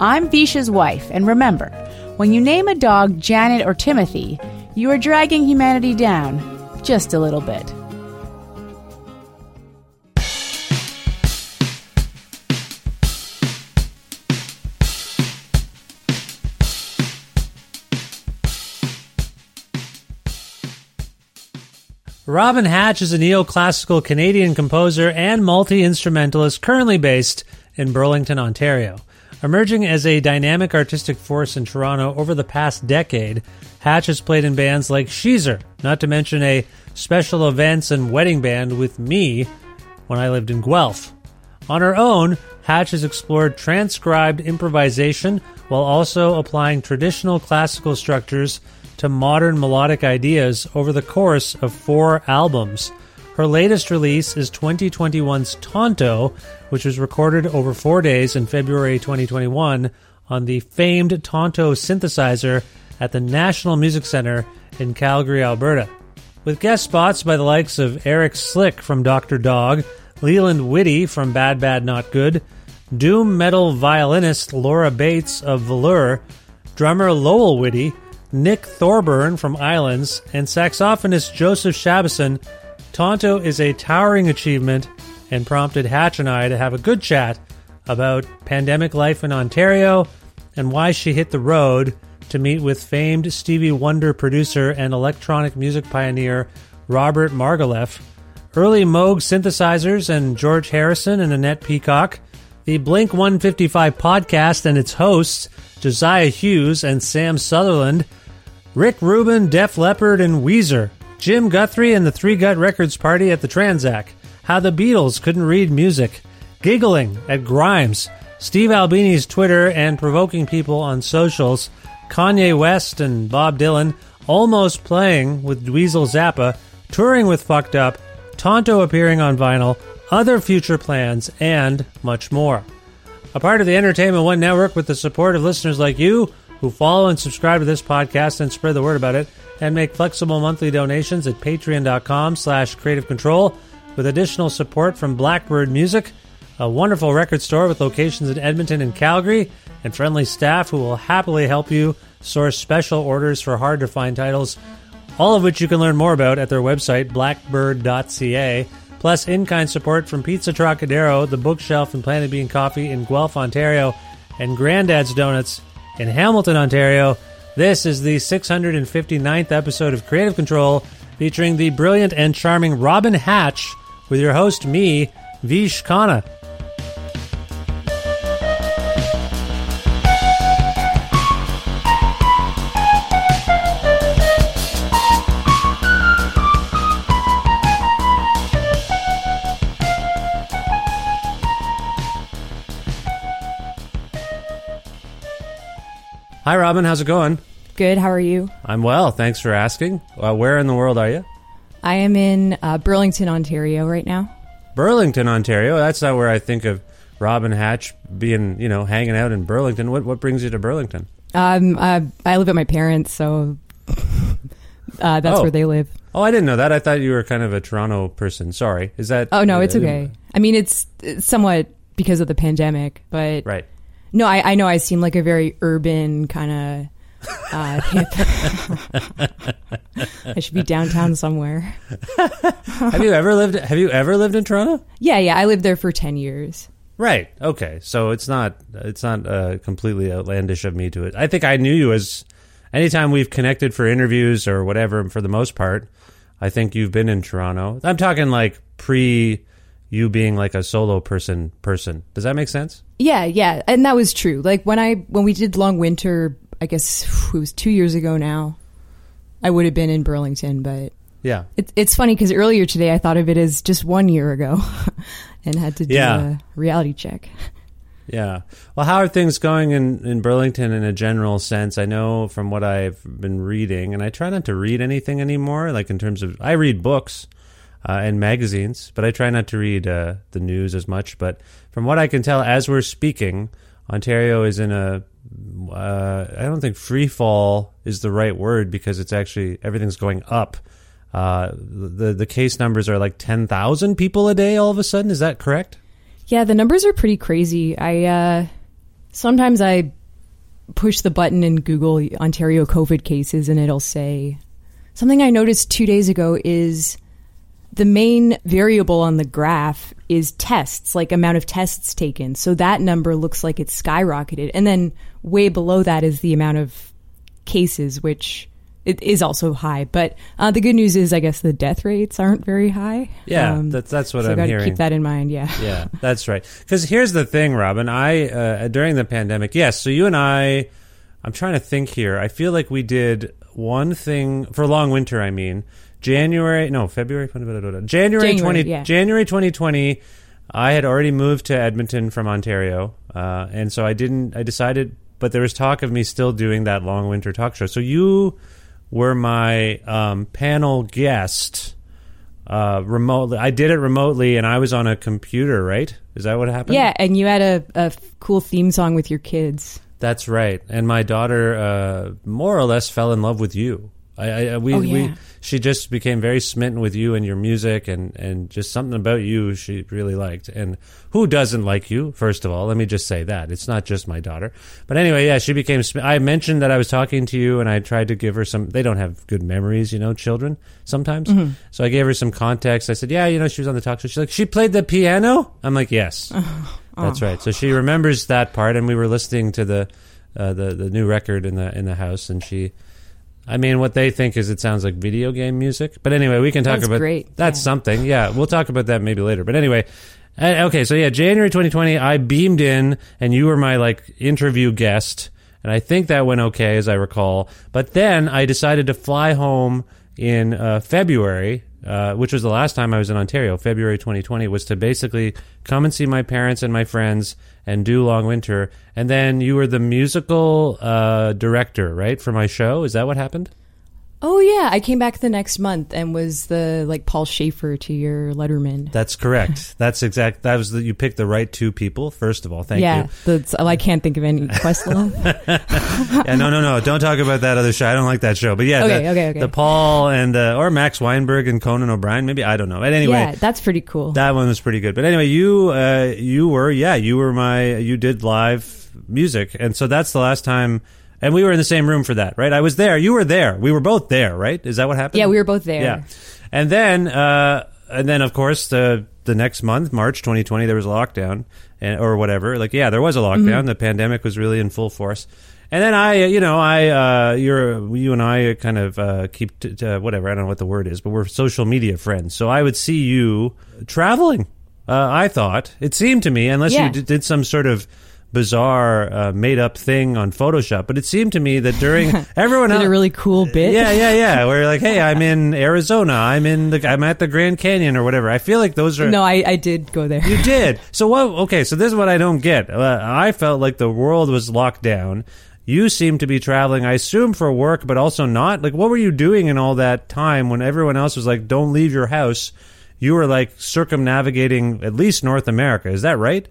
I'm Visha's wife, and remember, when you name a dog Janet or Timothy, you are dragging humanity down just a little bit. Robin Hatch is a neoclassical Canadian composer and multi instrumentalist currently based in Burlington, Ontario. Emerging as a dynamic artistic force in Toronto over the past decade, Hatch has played in bands like Sheezer, not to mention a special events and wedding band with me when I lived in Guelph. On her own, Hatch has explored transcribed improvisation while also applying traditional classical structures to modern melodic ideas over the course of four albums. Her latest release is 2021's Tonto, which was recorded over four days in February 2021 on the famed Tonto synthesizer at the National Music Center in Calgary, Alberta. With guest spots by the likes of Eric Slick from Dr. Dog, Leland Whitty from Bad Bad Not Good, doom metal violinist Laura Bates of Völur, drummer Lowell Whitty, Nick Thorburn from Islands, and saxophonist Joseph Shabason, Tonto is a towering achievement and prompted Hatch and I to have a good chat about pandemic life in Ontario and why she hit the road to meet with famed Stevie Wonder producer and electronic music pioneer Robert Margouleff, early Moog synthesizers and George Harrison and Annette Peacock, the Blink 155 podcast and its hosts, Josiah Hughes and Sam Sutherland, Rick Rubin, Def Leppard, and Weezer, Jim Guthrie and the Three Gut Records Party at the Tranzac, How the Beatles Couldn't Read Music, Giggling at Grimes, Steve Albini's Twitter and provoking people on socials, Kanye West and Bob Dylan, almost playing with Dweezil Zappa, touring with Fucked Up, Tonto appearing on vinyl, other future plans, and much more. A part of the Entertainment One Network with the support of listeners like you who follow and subscribe to this podcast and spread the word about it and make flexible monthly donations at patreon.com slash creative control with additional support from Blackbird Music, a wonderful record store with locations in Edmonton and Calgary, and friendly staff who will happily help you source special orders for hard to find titles, all of which you can learn more about at their website, blackbird.ca, plus in kind support from Pizza Trocadero, The Bookshelf, and Planet Bean Coffee in Guelph, Ontario, and Granddad's Donuts in Hamilton, Ontario. This is the 659th episode of Creative Control featuring the brilliant and charming Robin Hatch with your host, me, Vish Khanna. Hi, Robin. How's it going? Good. How are you? I'm well. Thanks for asking. Uh, where in the world are you? I am in uh, Burlington, Ontario right now. Burlington, Ontario. That's not where I think of Robin Hatch being, you know, hanging out in Burlington. What what brings you to Burlington? Um, uh, I live at my parents, so uh, that's Oh. where they live. Oh, I didn't know that. I thought you were kind of a Toronto person. Sorry. Is that? Oh no, it's okay. I mean, it's, it's somewhat because of the pandemic, but Right. No, I, I know I seem like a very urban kind of uh, hip. I should be downtown somewhere. have you ever lived? Have you ever lived in Toronto? Yeah, yeah. I lived there for ten years. Right. Okay. So it's not it's not uh, completely outlandish of me to it. I think I knew you as anytime we've connected for interviews or whatever. For the most part, I think you've been in Toronto. I'm talking like pre you being like a solo person. Person. Does that make sense? Yeah, yeah, and that was true. Like when I when we did Long Winter, I guess it was two years ago now. I would have been in Burlington, but Yeah. it's it's funny because earlier today I thought of it as just one year ago, and had to do Yeah. a reality check. Yeah. Well, how are things going in, in Burlington in a general sense? I know from what I've been reading, and I try not to read anything anymore, like in terms of, I read books uh, and magazines, but I try not to read uh, the news as much. But from what I can tell, as we're speaking, Ontario is in a, uh, I don't think free fall is the right word because it's actually, everything's going up. Uh, the, the case numbers are like 10,000 people a day all of a sudden. Is that correct? Yeah, the numbers are pretty crazy. I uh, sometimes I push the button in Google Ontario COVID cases, and it'll say something I noticed two days ago is the main variable on the graph is tests, like amount of tests taken. So that number looks like it's skyrocketed, and then way below that is the amount of cases, which it is also high. But uh, the good news is, I guess the death rates aren't very high. Yeah, Um, that's that's what so I'm gotta hearing. Keep that in mind. Yeah. yeah, that's right. Because here's the thing, Robin. I uh, during the pandemic, yes. So you and I, I'm trying to think here. I feel like we did one thing for long winter. I mean, January, no, February, January, January, twenty, yeah. January 2020. I had already moved to Edmonton from Ontario, uh, and so I didn't. I decided, but there was talk of me still doing that long winter talk show. So you were my um, panel guest uh, remotely. I did it remotely, and I was on a computer. Right? Is that what happened? Yeah, and you had a, a cool theme song with your kids. that's right. And my daughter, uh, more or less, fell in love with you. I, I we, Oh, we she just became very smitten with you and your music and and just something about you she really liked. And who doesn't like you? First of all, let me just say that it's not just my daughter. But anyway, yeah, she became. I mentioned that I was talking to you, and I tried to give her some. They don't have good memories, you know, children sometimes. Mm-hmm. So I gave her some context. I said, yeah, you know, she was on the talk show. She's like, she played the piano. I'm like, yes, that's right. So she remembers that part, and we were listening to the uh, the the new record in the in the house, and she. I mean, what they think is it sounds like video game music. But anyway, we can talk That's about great. That's Yeah. something. Yeah, we'll talk about that maybe later. But anyway, uh, okay. So yeah, January 2020, I beamed in, and you were my like interview guest, and I think that went okay, as I recall. But then I decided to fly home in uh, February. Uh, which was the last time I was in Ontario, February 2020, was to basically come and see my parents and my friends and do Long Winter. And then you were the musical uh, director, right, for my show. Is that what happened? Oh yeah, I came back the next month and was the like Paul Shaffer to your Letterman. That's correct. That's exact. That was the, you picked the right two people. First of all, thank yeah, you. that's, I can't think of any Questlove. Yeah, no, no, no. Don't talk about that other show. I don't like that show. But yeah, Okay, the, okay, okay. the Paul and uh, or Max Weinberg and Conan O'Brien. Maybe I don't know. But anyway, yeah, that's pretty cool. that one was pretty good. But anyway, you uh, you were yeah you were my you did live music, and so that's the last time. And we were in the same room for that, right? I was there. You were there. We were both there, right? Is that what happened? Yeah, we were both there. Yeah, and then uh, and then of course the the next month, March 2020, there was a lockdown and or whatever. Like yeah, there was a lockdown. Mm-hmm. The pandemic was really in full force. And then I, uh, you know, I, uh, you're, you and I kind of uh, keep, t- t- whatever, I don't know what the word is, but we're social media friends. So I would see you traveling. Uh, I thought it seemed to me, unless Yeah. you d- did some sort of bizarre uh, made up thing on Photoshop, but it seemed to me that during everyone Did else, a really cool bit. yeah, yeah, yeah. We're like, hey, I'm in Arizona. I'm in the, I'm at the Grand Canyon or whatever. I feel like those are No, I, I did go there. you did. So what? Okay, so this is what I don't get. Uh, I felt like the world was locked down. You seem to be traveling, I assume for work, but also not. Like, what were you doing in all that time when everyone else was like, "Don't leave your house"? You were like circumnavigating at least North America. Is that right?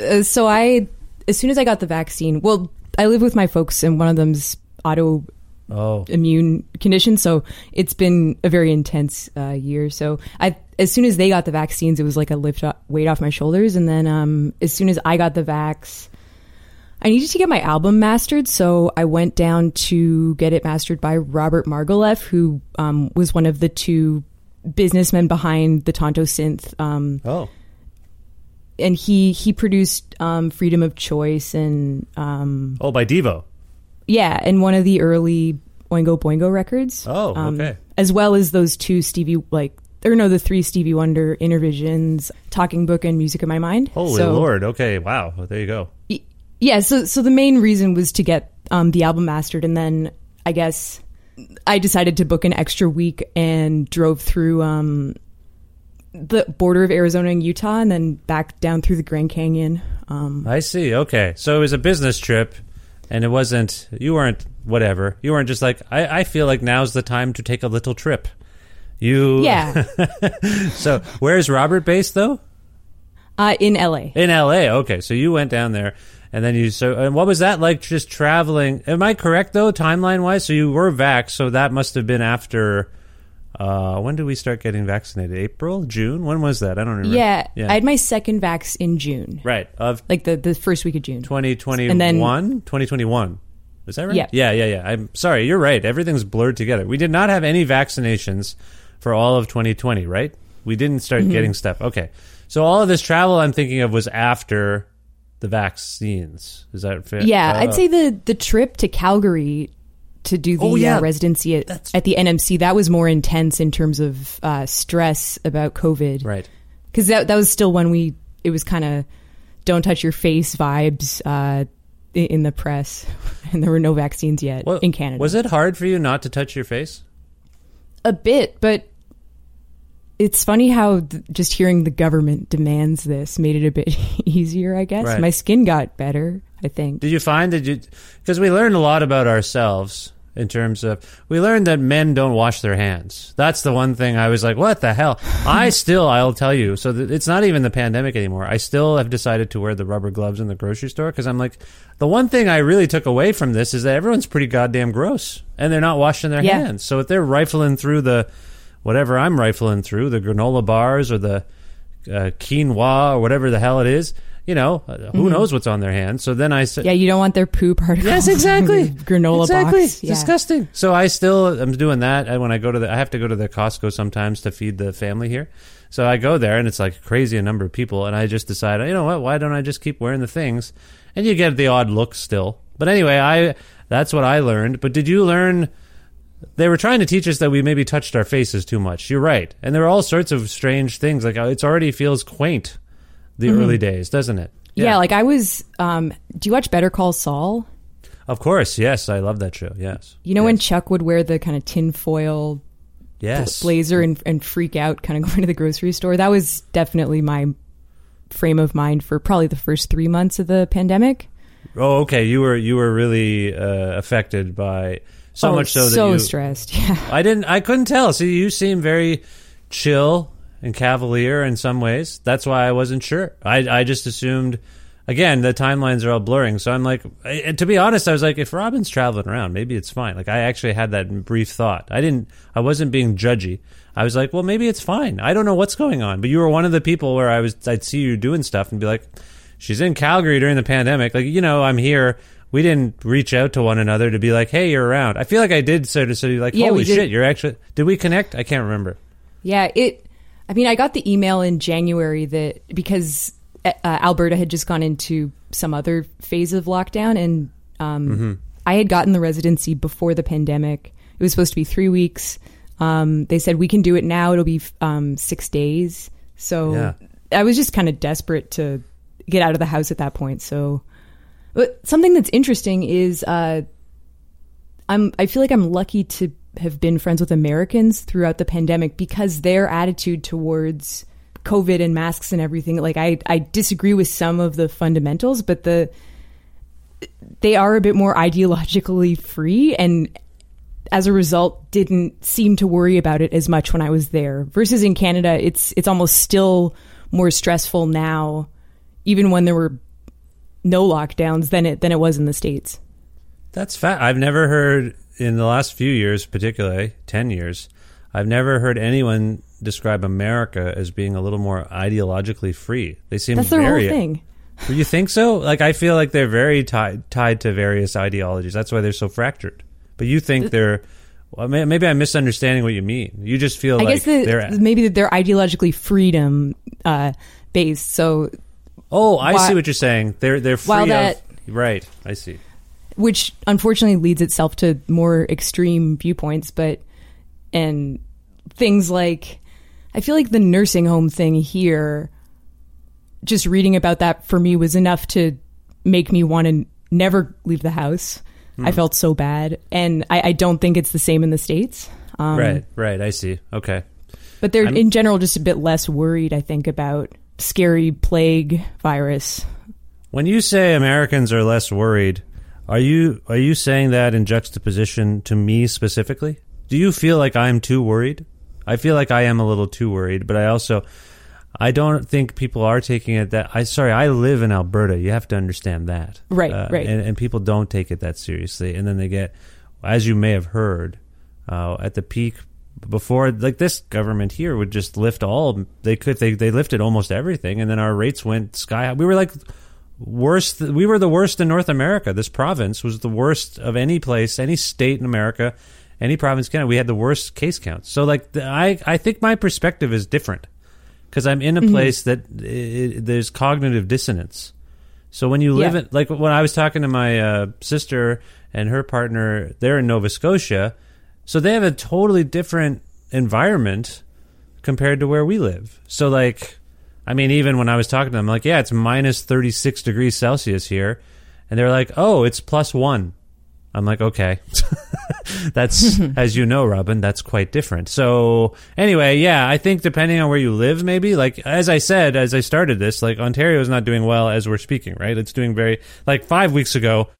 Uh, so I, as soon as I got the vaccine, well, I live with my folks, and one of them's auto Oh, immune condition. So it's been a very intense uh, year. So I, as soon as they got the vaccines, it was like a lift weight off my shoulders. And then um, as soon as I got the vax, I needed to get my album mastered. So I went down to get it mastered by Robert Margouleff, who um, was one of the two businessmen behind the Tonto synth. Um, oh, and he he produced um, Freedom of Choice and um, oh, by Devo. yeah, and one of the early Oingo Boingo records. Oh, um, okay. As well as those two Stevie like or no, the three Stevie Wonder Innervisions, Talking Book, and Music of My Mind. Holy So- Lord. Okay, wow. Well, there you go. Y- Yeah, so so the main reason was to get um, the album mastered, and then I guess I decided to book an extra week and drove through um, the border of Arizona and Utah, and then back down through the Grand Canyon. Um, I see. Okay, so it was a business trip, and it wasn't. You weren't whatever. You weren't just like. I, I feel like now's the time to take a little trip. You. yeah, So where's Robert based though? uh, in LA. In L.A. Okay, so you went down there, and then you. So and what was that like? Just traveling. Am I correct though, timeline wise? So you were vax, so that must have been after. Uh, when did we start getting vaccinated? April, June? When was that? I don't remember. Yeah, yeah. I had my second vax in June, right of like the the first week of June. 2021 And then- 2021 is that right Yeah. yeah yeah yeah i'm sorry you're right everything's blurred together we did not have any vaccinations for all of 2020 right we didn't start Mm-hmm. getting stuff okay so all of this travel i'm thinking of was after the vaccines is that fair Yeah, Uh, I'd say the the trip to Calgary to do the Oh, yeah. uh, residency at, That's- at the NMC that was more intense in terms of uh, stress about COVID. right because that that was still when we it was kind of don't touch your face vibes uh, in the press, and there were no vaccines yet Well, in Canada. was it hard for you not to touch your face a bit? But it's funny how th- just hearing the government demands this made it a bit easier. I guess Right. my skin got better. I think. Did you find that you because we learned a lot about ourselves in terms of we learned that men don't wash their hands. That's the one thing I was like, what the hell? I still, I'll tell you. So th- it's not even the pandemic anymore. I still have decided to wear the rubber gloves in the grocery store because I'm like, the one thing I really took away from this is that everyone's pretty goddamn gross and they're not washing their Yeah. hands. So if they're rifling through the whatever I'm rifling through, the granola bars or the uh, quinoa or whatever the hell it is, you know, uh, who knows what's on their hands. So then I said, Mm-hmm. Yeah, you don't want their poo particles. Yes, exactly. granola exactly. box. Yeah. Disgusting. So I still am doing that. And when I go to the, I have to go to the Costco sometimes to feed the family here. So I go there and it's like crazy a number of people. And I just decide, you know what? Why don't I just keep wearing the things? And you get the odd look still. But anyway, I that's what I learned. But did you learn? They were trying to teach us that we maybe touched our faces too much. You're right, and there are all sorts of strange things. Like uh, it's already feels quaint, the early days, doesn't it? Mm-hmm. Yeah. like I was. Um, do you watch Better Call Saul? Of course, yes, I love that show. Yes, You know when Chuck would wear the kind of tinfoil yes, blazer and, and freak out, kind of going to the grocery store. That was definitely my frame of mind for probably the first three months of the pandemic. Oh, okay. You were you were really uh, affected by so Oh, much so that so stressed. Yeah. I didn't. I couldn't tell. See, you seem very chill and cavalier in some ways. That's why I wasn't sure. I I just assumed. Again, the timelines are all blurring, so I'm like, to be honest, I was like, if Robin's traveling around, maybe it's fine. Like, I actually had that brief thought. I didn't. I wasn't being judgy. I was like, well, maybe it's fine. I don't know what's going on, but you were one of the people where I was. I'd see you doing stuff and be like, she's in Calgary during the pandemic. Like, you know, I'm here. We didn't reach out to one another to be like, hey, you're around. I feel like I did sort of, sort of like, Yeah, holy shit, you're actually. Did we connect? I can't remember. Yeah, it. I mean, I got the email in January that because uh, Alberta had just gone into some other phase of lockdown, and um, I had gotten the residency before the pandemic. It was supposed to be three weeks. Um, they said we can do it now. It'll be um, six days. So Yeah. I was just kind of desperate to get out of the house at that point. So, but something that's interesting is uh, I'm I feel like I'm lucky to have been friends with Americans throughout the pandemic because their attitude towards COVID and masks and everything like I I disagree with some of the fundamentals but the they are a bit more ideologically free and as a result didn't seem to worry about it as much when I was there versus in Canada it's it's almost still more stressful now even when there were no lockdowns than it than it was in the states. That's fat. I've never heard in the last few years, particularly ten years, I've never heard anyone describe America as being a little more ideologically free. They seem That's their very. whole thing. You think so? Like I feel like they're very tied tied to various ideologies. That's why they're so fractured. But you think they're. Well, may- maybe I'm misunderstanding what you mean. You just feel I like guess the, they're. maybe that they're ideologically freedom uh, based. So, oh, I why- see what you're saying. They're they're free While of. Right. I see. Which unfortunately leads itself to more extreme viewpoints, but and things like I feel like the nursing home thing here. Just reading about that for me was enough to make me want to never leave the house. Hmm. I felt so bad, and I, I don't think it's the same in the states. Um, right. Right. I see. Okay. But they're I'm- in general just a bit less worried, I think, about scary plague virus. When you say Americans are less worried, are you are you saying that in juxtaposition to me specifically? Do you feel like I'm too worried? I feel like I am a little too worried, but I also I don't think people are taking it that I sorry, I live in Alberta. You have to understand that. Right, Uh, right. And, and people don't take it that seriously. And then they get as you may have heard, uh, at the peak before like this government here would just lift all they could they they lifted almost everything and then our rates went sky high. We were like worst we were the worst in North America. This province was the worst of any place, any state in America, any province Canada. We had the worst case counts. So like the, I I think my perspective is different because I'm in a place that i i there's cognitive dissonance. So when you live Yeah. in like when I was talking to my uh, sister and her partner, they're in Nova Scotia, so they have a totally different environment compared to where we live. So like, I mean, even when I was talking to them, like, yeah, it's minus 36 degrees Celsius here, and they're like, oh, it's plus one. I'm like, okay, that's as you know, Robin, that's quite different. So anyway, yeah, I think depending on where you live, maybe like as I said, as I started this, like Ontario is not doing well as we're speaking, right? It's doing very like five weeks ago.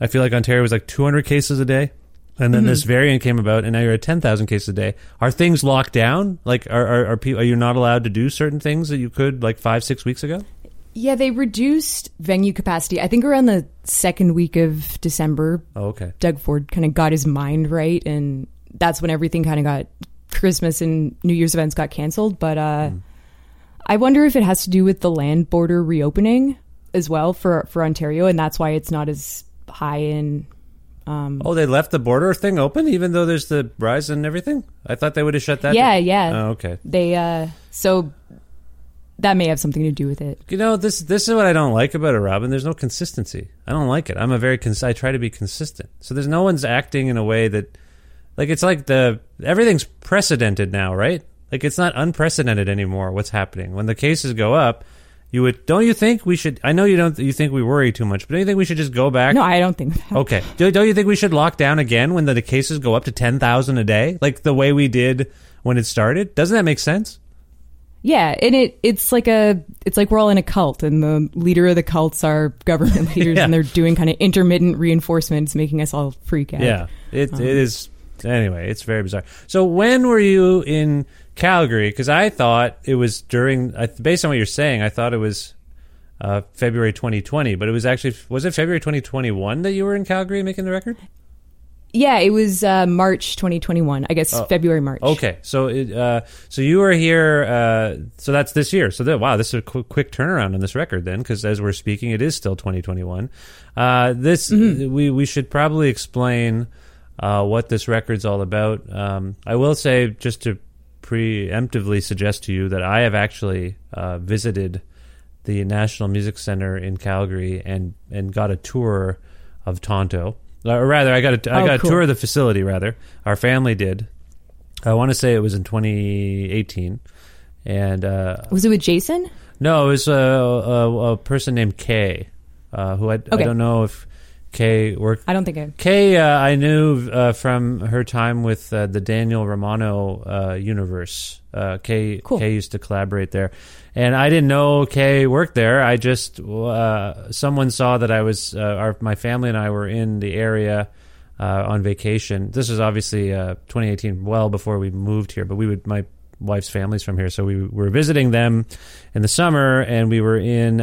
I feel like Ontario was like 200 cases a day. And then this variant came about, and now you're at ten thousand cases a day. Are things locked down? Like, are are are, are you not allowed to do certain things that you could like five six weeks ago? Yeah, they reduced venue capacity. I think around the second week of December, Oh, okay. Doug Ford kind of got his mind right, and that's when everything kind of got Christmas and New Year's events got canceled. But uh, I wonder if it has to do with the land border reopening as well for for Ontario, and that's why it's not as high in. Oh, they left the border thing open, even though there's the rise and everything. I thought they would have shut that. yeah, down. yeah. Oh, okay. They uh, so that may have something to do with it. You know, this this is what I don't like about it, Robin. There's no consistency. I don't like it. I'm a very cons- I try to be consistent. So there's no one's acting in a way that like it's like the everything's precedented now, right? Like it's not unprecedented anymore what's happening. When the cases go up, you would don't you think we should I know you don't you think we worry too much, but don't you think we should just go back No, I don't think that. Okay. Do, don't you think we should lock down again when the, the cases go up to 10,000 a day? Like the way we did when it started? Doesn't that make sense? Yeah, and it it's like a it's like we're all in a cult, and the leader of the cults are government leaders, Yeah. and they're doing kind of intermittent reinforcements, making us all freak out. Yeah, it, it um, is. Anyway, it's very bizarre. So when were you in Calgary? Because I thought it was during. Based on what you're saying, I thought it was uh, February 2020, but it was actually was it February 2021 that you were in Calgary making the record? yeah. It was uh, March 2021, I guess February March. Oh, Okay, so it, uh, so you were here. Uh, so that's this year. So that, wow, this is a quick, quick turnaround on this record then, because as we're speaking, it is still 2021. Uh, this we we should probably explain uh, what this record's all about. Um, I will say just to preemptively suggest to you that I have actually uh, visited the National Music Center in Calgary and and got a tour of Tonto. Or rather, I got a, I Oh, got cool. a tour of the facility. Rather, our family did. I want to say it was in 2018, and uh, Was it with Jason? no, it was a, a, a person named Kay, uh, who I, I don't know if Kay worked. I don't think I. Kay, uh, I knew uh, from her time with uh, the Daniel Romano uh, universe. Uh, Kay, Cool. Kay used to collaborate there, and I didn't know Kay worked there. I just uh, someone saw that I was uh, our my family and I were in the area uh, on vacation. This was obviously uh, 2018, well before we moved here, but we would my wife's family's from here, so we were visiting them in the summer, and we were in.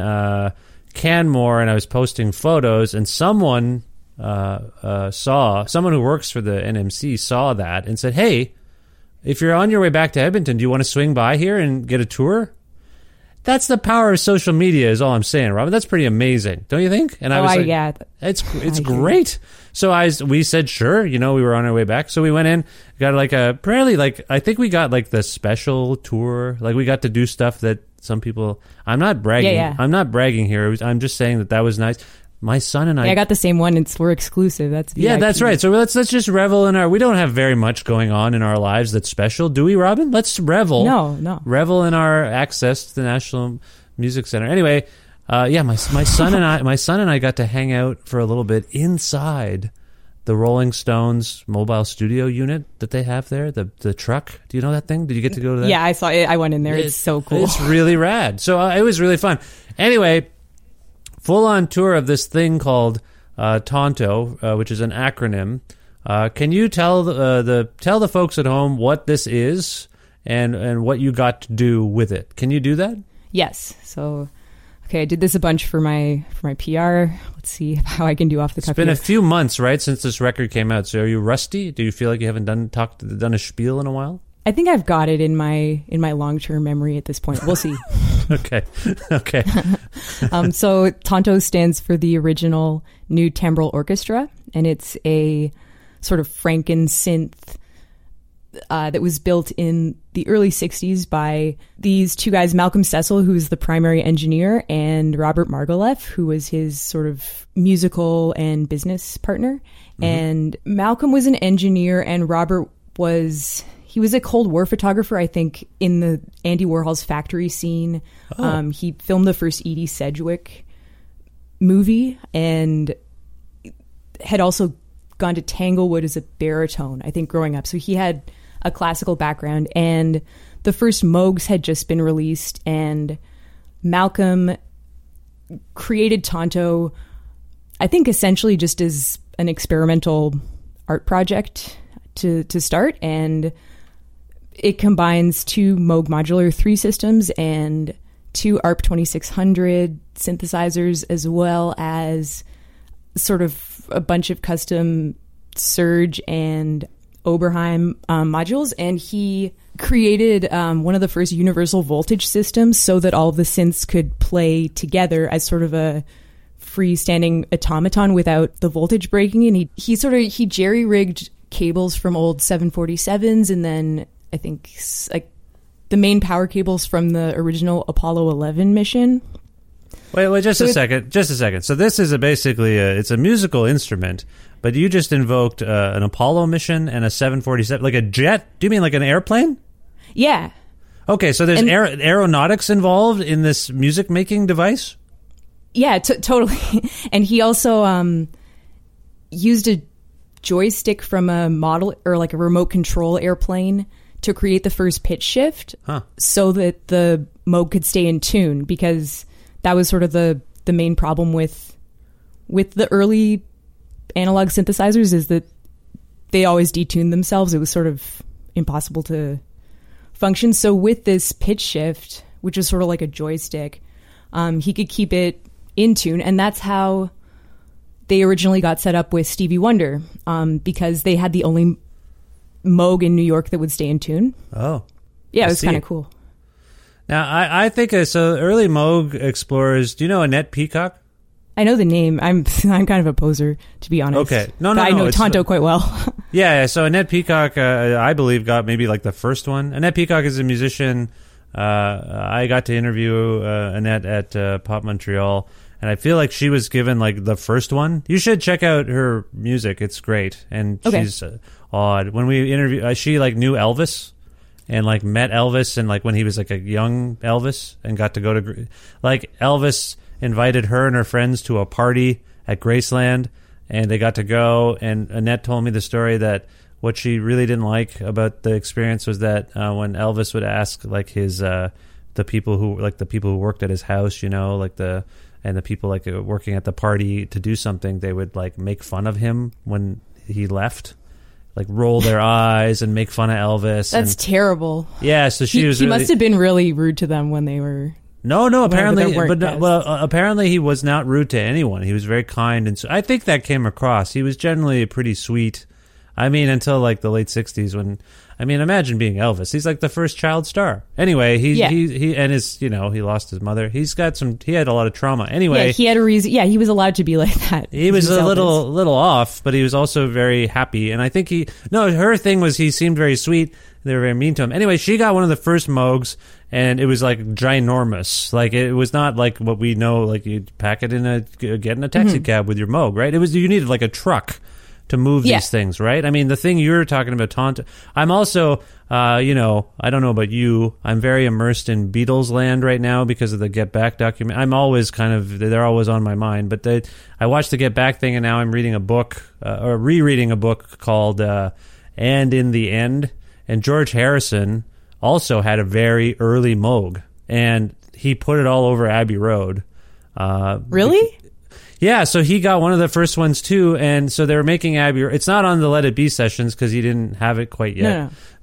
Canmore and I was posting photos, and someone uh, uh, saw someone who works for the NMC saw that and said, "Hey, if you're on your way back to Edmonton, do you want to swing by here and get a tour?" That's the power of social media, is all I'm saying, Robin. That's pretty amazing, don't you think? And I Oh, was like, yeah. it's it's I hear you. great. So I we said sure. You know, we were on our way back, so we went in, got like a apparently like I think we got like the special tour. Like we got to do stuff that some people. I'm not bragging. Yeah, yeah. I'm not bragging here. I'm just saying that that was nice. My son and I. Yeah, I got the same one. It's we're exclusive. That's yeah, that's right. So let's let's just revel in our. We don't have very much going on in our lives that's special, do we, Robin? Let's revel. No, no. Revel in our access to the National Music Center. Anyway, uh, yeah, my my son and I, my son and I got to hang out for a little bit inside the Rolling Stones mobile studio unit that they have there. The the truck. Do you know that thing? Did you get to go to that? Yeah, I saw it. I went in there. It's, so cool. It's really rad. So uh, it was really fun. Anyway, full on tour of this thing called uh, Tonto, uh, which is an acronym. Uh, can you tell the, uh, the tell the folks at home what this is and and what you got to do with it? Can you do that? Yes. So, okay, I did this a bunch for my for my PR. Let's see how I can do off the It's cuff. been a few months, right, since this record came out. So are you rusty? Do you feel like you haven't done talked done a spiel in a while? I think I've got it in my in my long term memory at this point. We'll see. Okay, okay. um, so Tonto stands for the original New Timbral Orchestra, and it's a sort of Franken synth uh, that was built in the early 60s by these two guys, Malcolm Cecil, who was the primary engineer, and Robert Margouleff, who was his sort of musical and business partner. And Malcolm was an engineer, and Robert was. He was a Cold War photographer, I think, in the Andy Warhol's factory scene. Um, he filmed the first Edie Sedgwick movie and had also gone to Tanglewood as a baritone, I think, growing up. So he had a classical background. And the first Moogs had just been released, and Malcolm created Tonto, I think, essentially just as an experimental art project to to start, and it combines two Moog Modular Three systems and two ARP twenty six hundred synthesizers, as well as sort of a bunch of custom Serge and Oberheim um, modules, and he created um, one of the first universal voltage systems so that all the synths could play together as sort of a freestanding automaton without the voltage breaking. And he he sort of he jerry rigged cables from old 747s, and then I think like the main power cables from the original Apollo 11 mission. Wait, wait, just So a second, just a second. So this is a basically a, it's a musical instrument, but you just invoked uh, an Apollo mission and a 747, like a jet. Do you mean like an airplane? Yeah, Okay, so there's aer- aeronautics involved in this music making device. Yeah, t- totally. and he also um, used a joystick from a model or like a remote control airplane to create the first pitch shift Huh. so that the mode could stay in tune because that was sort of the the main problem with with the early analog synthesizers is that they always detuned themselves. It was sort of impossible to function. So with this pitch shift, which is sort of like a joystick, um, he could keep it in tune, and that's how they originally got set up with Stevie Wonder um, because they had the only Moog in New York that would stay in tune. Oh, Yeah, I it was kind of cool. Now I, I think uh, so. Early Moog explorers. Do you know Annette Peacock? I know the name. I'm I'm kind of a poser to be honest. Okay. No, no, But I know Tonto quite well. Yeah, so Annette Peacock, uh, I believe, got maybe like the first one. Annette Peacock is a musician. Uh, I got to interview uh, Annette at uh, Pop Montreal, and I feel like she was given like the first one. You should check out her music; it's great, and Okay. she's uh, odd. When we interview, uh, she like knew Elvis. And like met Elvis, and like when he was like a young Elvis, and got to go to like Elvis invited her and her friends to a party at Graceland, and they got to go. And Annette told me the story that what she really didn't like about the experience was that uh, when Elvis would ask like his uh, the people who like the people who worked at his house, you know, like the and the people like working at the party to do something, they would like make fun of him when he left. Like roll their eyes and make fun of Elvis. That's and, terrible. yeah, so she He, was. he really- must have been really rude to them when they were. no, no. Apparently, but no, well, uh, apparently he was not rude to anyone. He was very kind, and so I think that came across. He was generally pretty sweet. I mean, until like the late '60s, when I mean, imagine being Elvis. He's like the first child star. Anyway, he Yeah. he he, and his you know he lost his mother. He's got some. He had a lot of trauma. Anyway, Yeah, he had a reason. Yeah, he was allowed to be like that. he was a Elvis. little little off, but he was also very happy. And I think he no, her thing was he seemed very sweet. They were very mean to him. Anyway, she got one of the first Moogs, and it was like ginormous. Like it was not like what we know. Like you pack it in a get in a taxi mm-hmm. cab with your Moog, right? It was you needed like a truck to move Yeah. these things, right? I mean, the thing you're talking about, Tonto. I'm also, uh, you know, I don't know about you. I'm very immersed in Beatles land right now because of the Get Back document. I'm always kind of, they're always on my mind. But they, I watched the Get Back thing, and now I'm reading a book uh, or rereading a book called uh, "And in the End." And George Harrison also had a very early Moog, and he put it all over Abbey Road. Uh, Really? Yeah, so he got one of the first ones too, and so they were making Abbey. It's not on the Let It Be sessions because he didn't have it quite yet.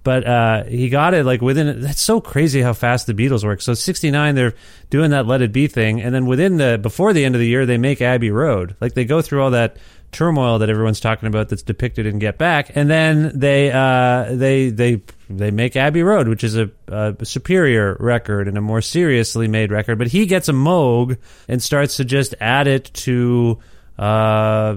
But uh, he got it like within. That's so crazy how fast the Beatles work. So '69, they're doing that Let It Be thing, and then within the before the end of the year, they make Abbey Road. Like they go through all that turmoil that everyone's talking about that's depicted in Get Back, and then they uh, they they they make Abbey Road, which is a, a superior record and a more seriously made record. But he gets a Moog and starts to just add it to. Uh,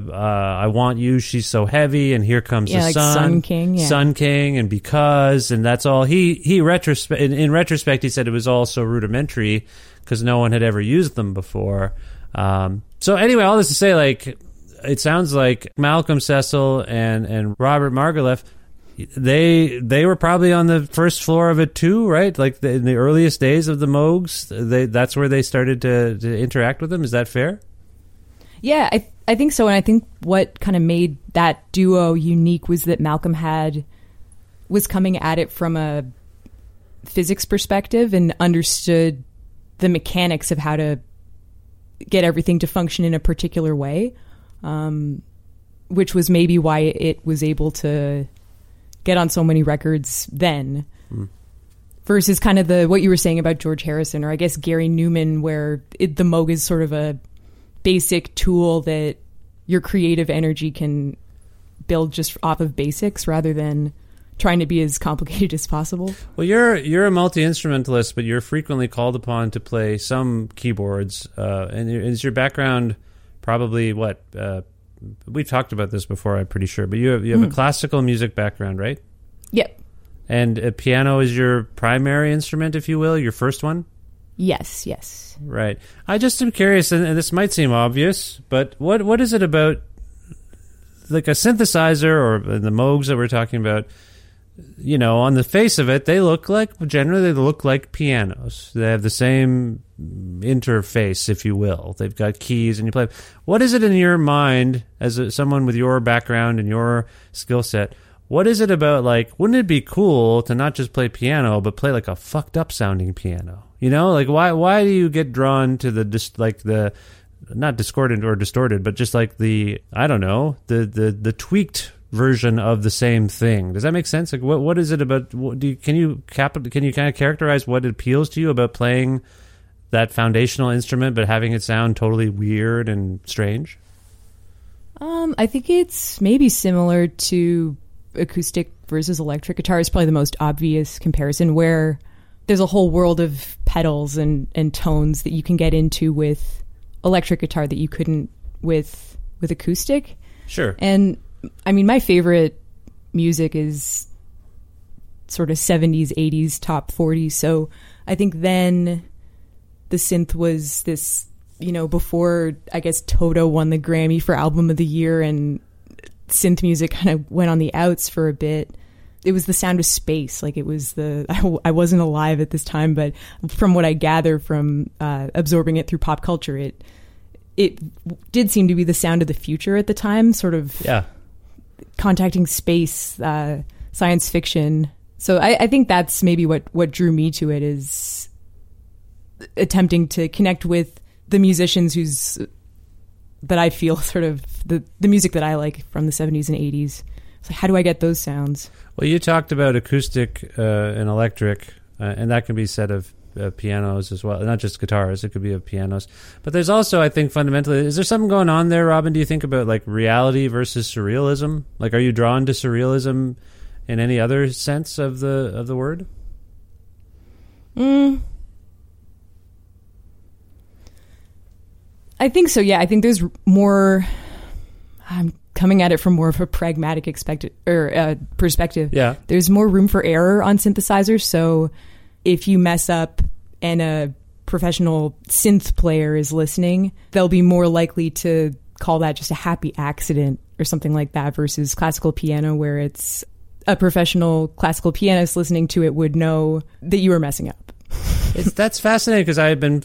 uh, I want you. She's so heavy, and here comes Yeah, the like sun. Sun King, yeah. Sun King, and because, and that's all. He he retrospect in, in retrospect, he said it was all so rudimentary because no one had ever used them before. Um, so anyway, all this to say, like, it sounds like Malcolm Cecil and and Robert Margouleff. They they were probably on the first floor of it too, right? Like the, in the earliest days of the Moogs, they that's where they started to, to interact with them. Is that fair? Yeah, I I think so, and I think what kind of made that duo unique was that Malcolm had was coming at it from a physics perspective and understood the mechanics of how to get everything to function in a particular way. Um, which was maybe why it was able to get on so many records then. Versus kind of the what you were saying about George Harrison or I guess Gary Numan, where it, the Moog is sort of a basic tool that your creative energy can build just off of basics rather than trying to be as complicated as possible. Well, you're you're a multi instrumentalist, but you're frequently called upon to play some keyboards. Uh, and is your background probably what? Uh, we've talked about this before, I'm pretty sure. But you have you have a classical music background, right? Yep. And a piano is your primary instrument, if you will, your first one. Yes, yes. Right. I just am curious, and, and this might seem obvious, but what what is it about, like a synthesizer or the Moogs that we're talking about? You know, on the face of it, they look like generally they look like pianos. They have the same interface, if you will. They've got keys, and you play. What is it in your mind, as a, someone with your background and your skill set? What is it about like? Wouldn't it be cool to not just play piano, but play like a fucked up sounding piano? You know, like why why do you get drawn to the just like the not discordant or distorted, but just like the I don't know the the the tweaked version of the same thing. Does that make sense? Like what what is it about? What, do you, can you cap can you kind of characterize what appeals to you about playing that foundational instrument, but having it sound totally weird and strange? Um, I think it's maybe similar to acoustic versus electric guitar is probably the most obvious comparison where there's a whole world of pedals and, and tones that you can get into with electric guitar that you couldn't with with acoustic. Sure. And I mean my favorite music is sort of 70s, 80s, top 40. So I think then the synth was this, you know, before I guess Toto won the Grammy for album of the year and synth music kind of went on the outs for a bit. It was the sound of space. Like it was the, I, wasn't alive at this time, but from what I gather from uh, absorbing it through pop culture, it, it did seem to be the sound of the future at the time, sort of Yeah. Contacting space, uh, science fiction. So I, I think that's maybe what, what drew me to it is attempting to connect with the musicians who's that I feel sort of the the music that I like from the 70s and 80s. So how do I get those sounds? Well, you talked about acoustic uh, and electric, uh, and that can be said of uh, pianos as well. Not just guitars; it could be of pianos. But there's also, I think, fundamentally, is there something going on there, Robin? Do you think about like reality versus surrealism? Like, are you drawn to surrealism in any other sense of the of the word? Mm. I think so. Yeah, I think there's more. I'm coming at it from more of a pragmatic expected or uh, perspective. Yeah. there's more room for error on synthesizers. So if you mess up and a professional synth player is listening, they'll be more likely to call that just a happy accident or something like that versus classical piano where it's a professional classical pianist listening to it would know that you were messing up. It's, that's fascinating because I've been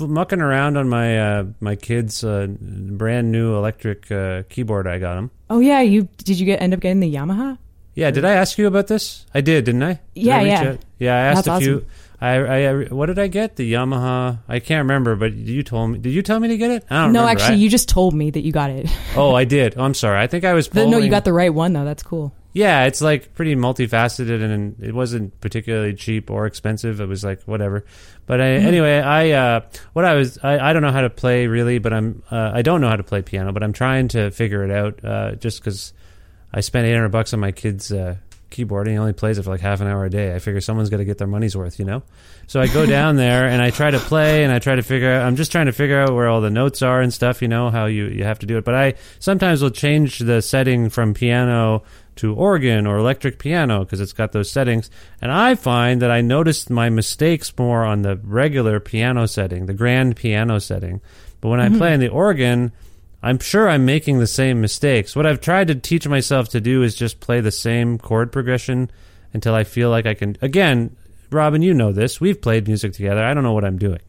mucking around on my uh, my kid's uh, brand new electric uh, keyboard. I got him. Oh yeah, you did you get end up getting the Yamaha? Yeah, did I ask you about this? I did, didn't I? Did Yeah, I yeah. out? Yeah, I asked That's a few. awesome. I, I, I- what did I get? The Yamaha. I can't remember, but you told me. Did you tell me to get it? I don't No, remember. actually, I- you just told me that you got it. oh, I did. Oh, I'm sorry. I think I was. No, you got the right one though. That's cool. Yeah, it's like pretty multifaceted, and it wasn't particularly cheap or expensive. It was like whatever. But I, anyway, I uh, what I was I, I don't know how to play really, but I'm uh, I don't know how to play piano, but I'm trying to figure it out. Uh, just because I spent 800 bucks on my kid's uh, keyboard, and he only plays it for like half an hour a day. I figure someone's got to get their money's worth, you know. So I go down there and I try to play, and I try to figure out. I'm just trying to figure out where all the notes are and stuff. You know how you you have to do it. But I sometimes will change the setting from piano to organ or electric piano because it's got those settings. And I find that I noticed my mistakes more on the regular piano setting, the grand piano setting. But when I play on the organ, I'm sure I'm making the same mistakes. What I've tried to teach myself to do is just play the same chord progression until I feel like I can. Again, Robin, you know this. We've played music together. I don't know what I'm doing.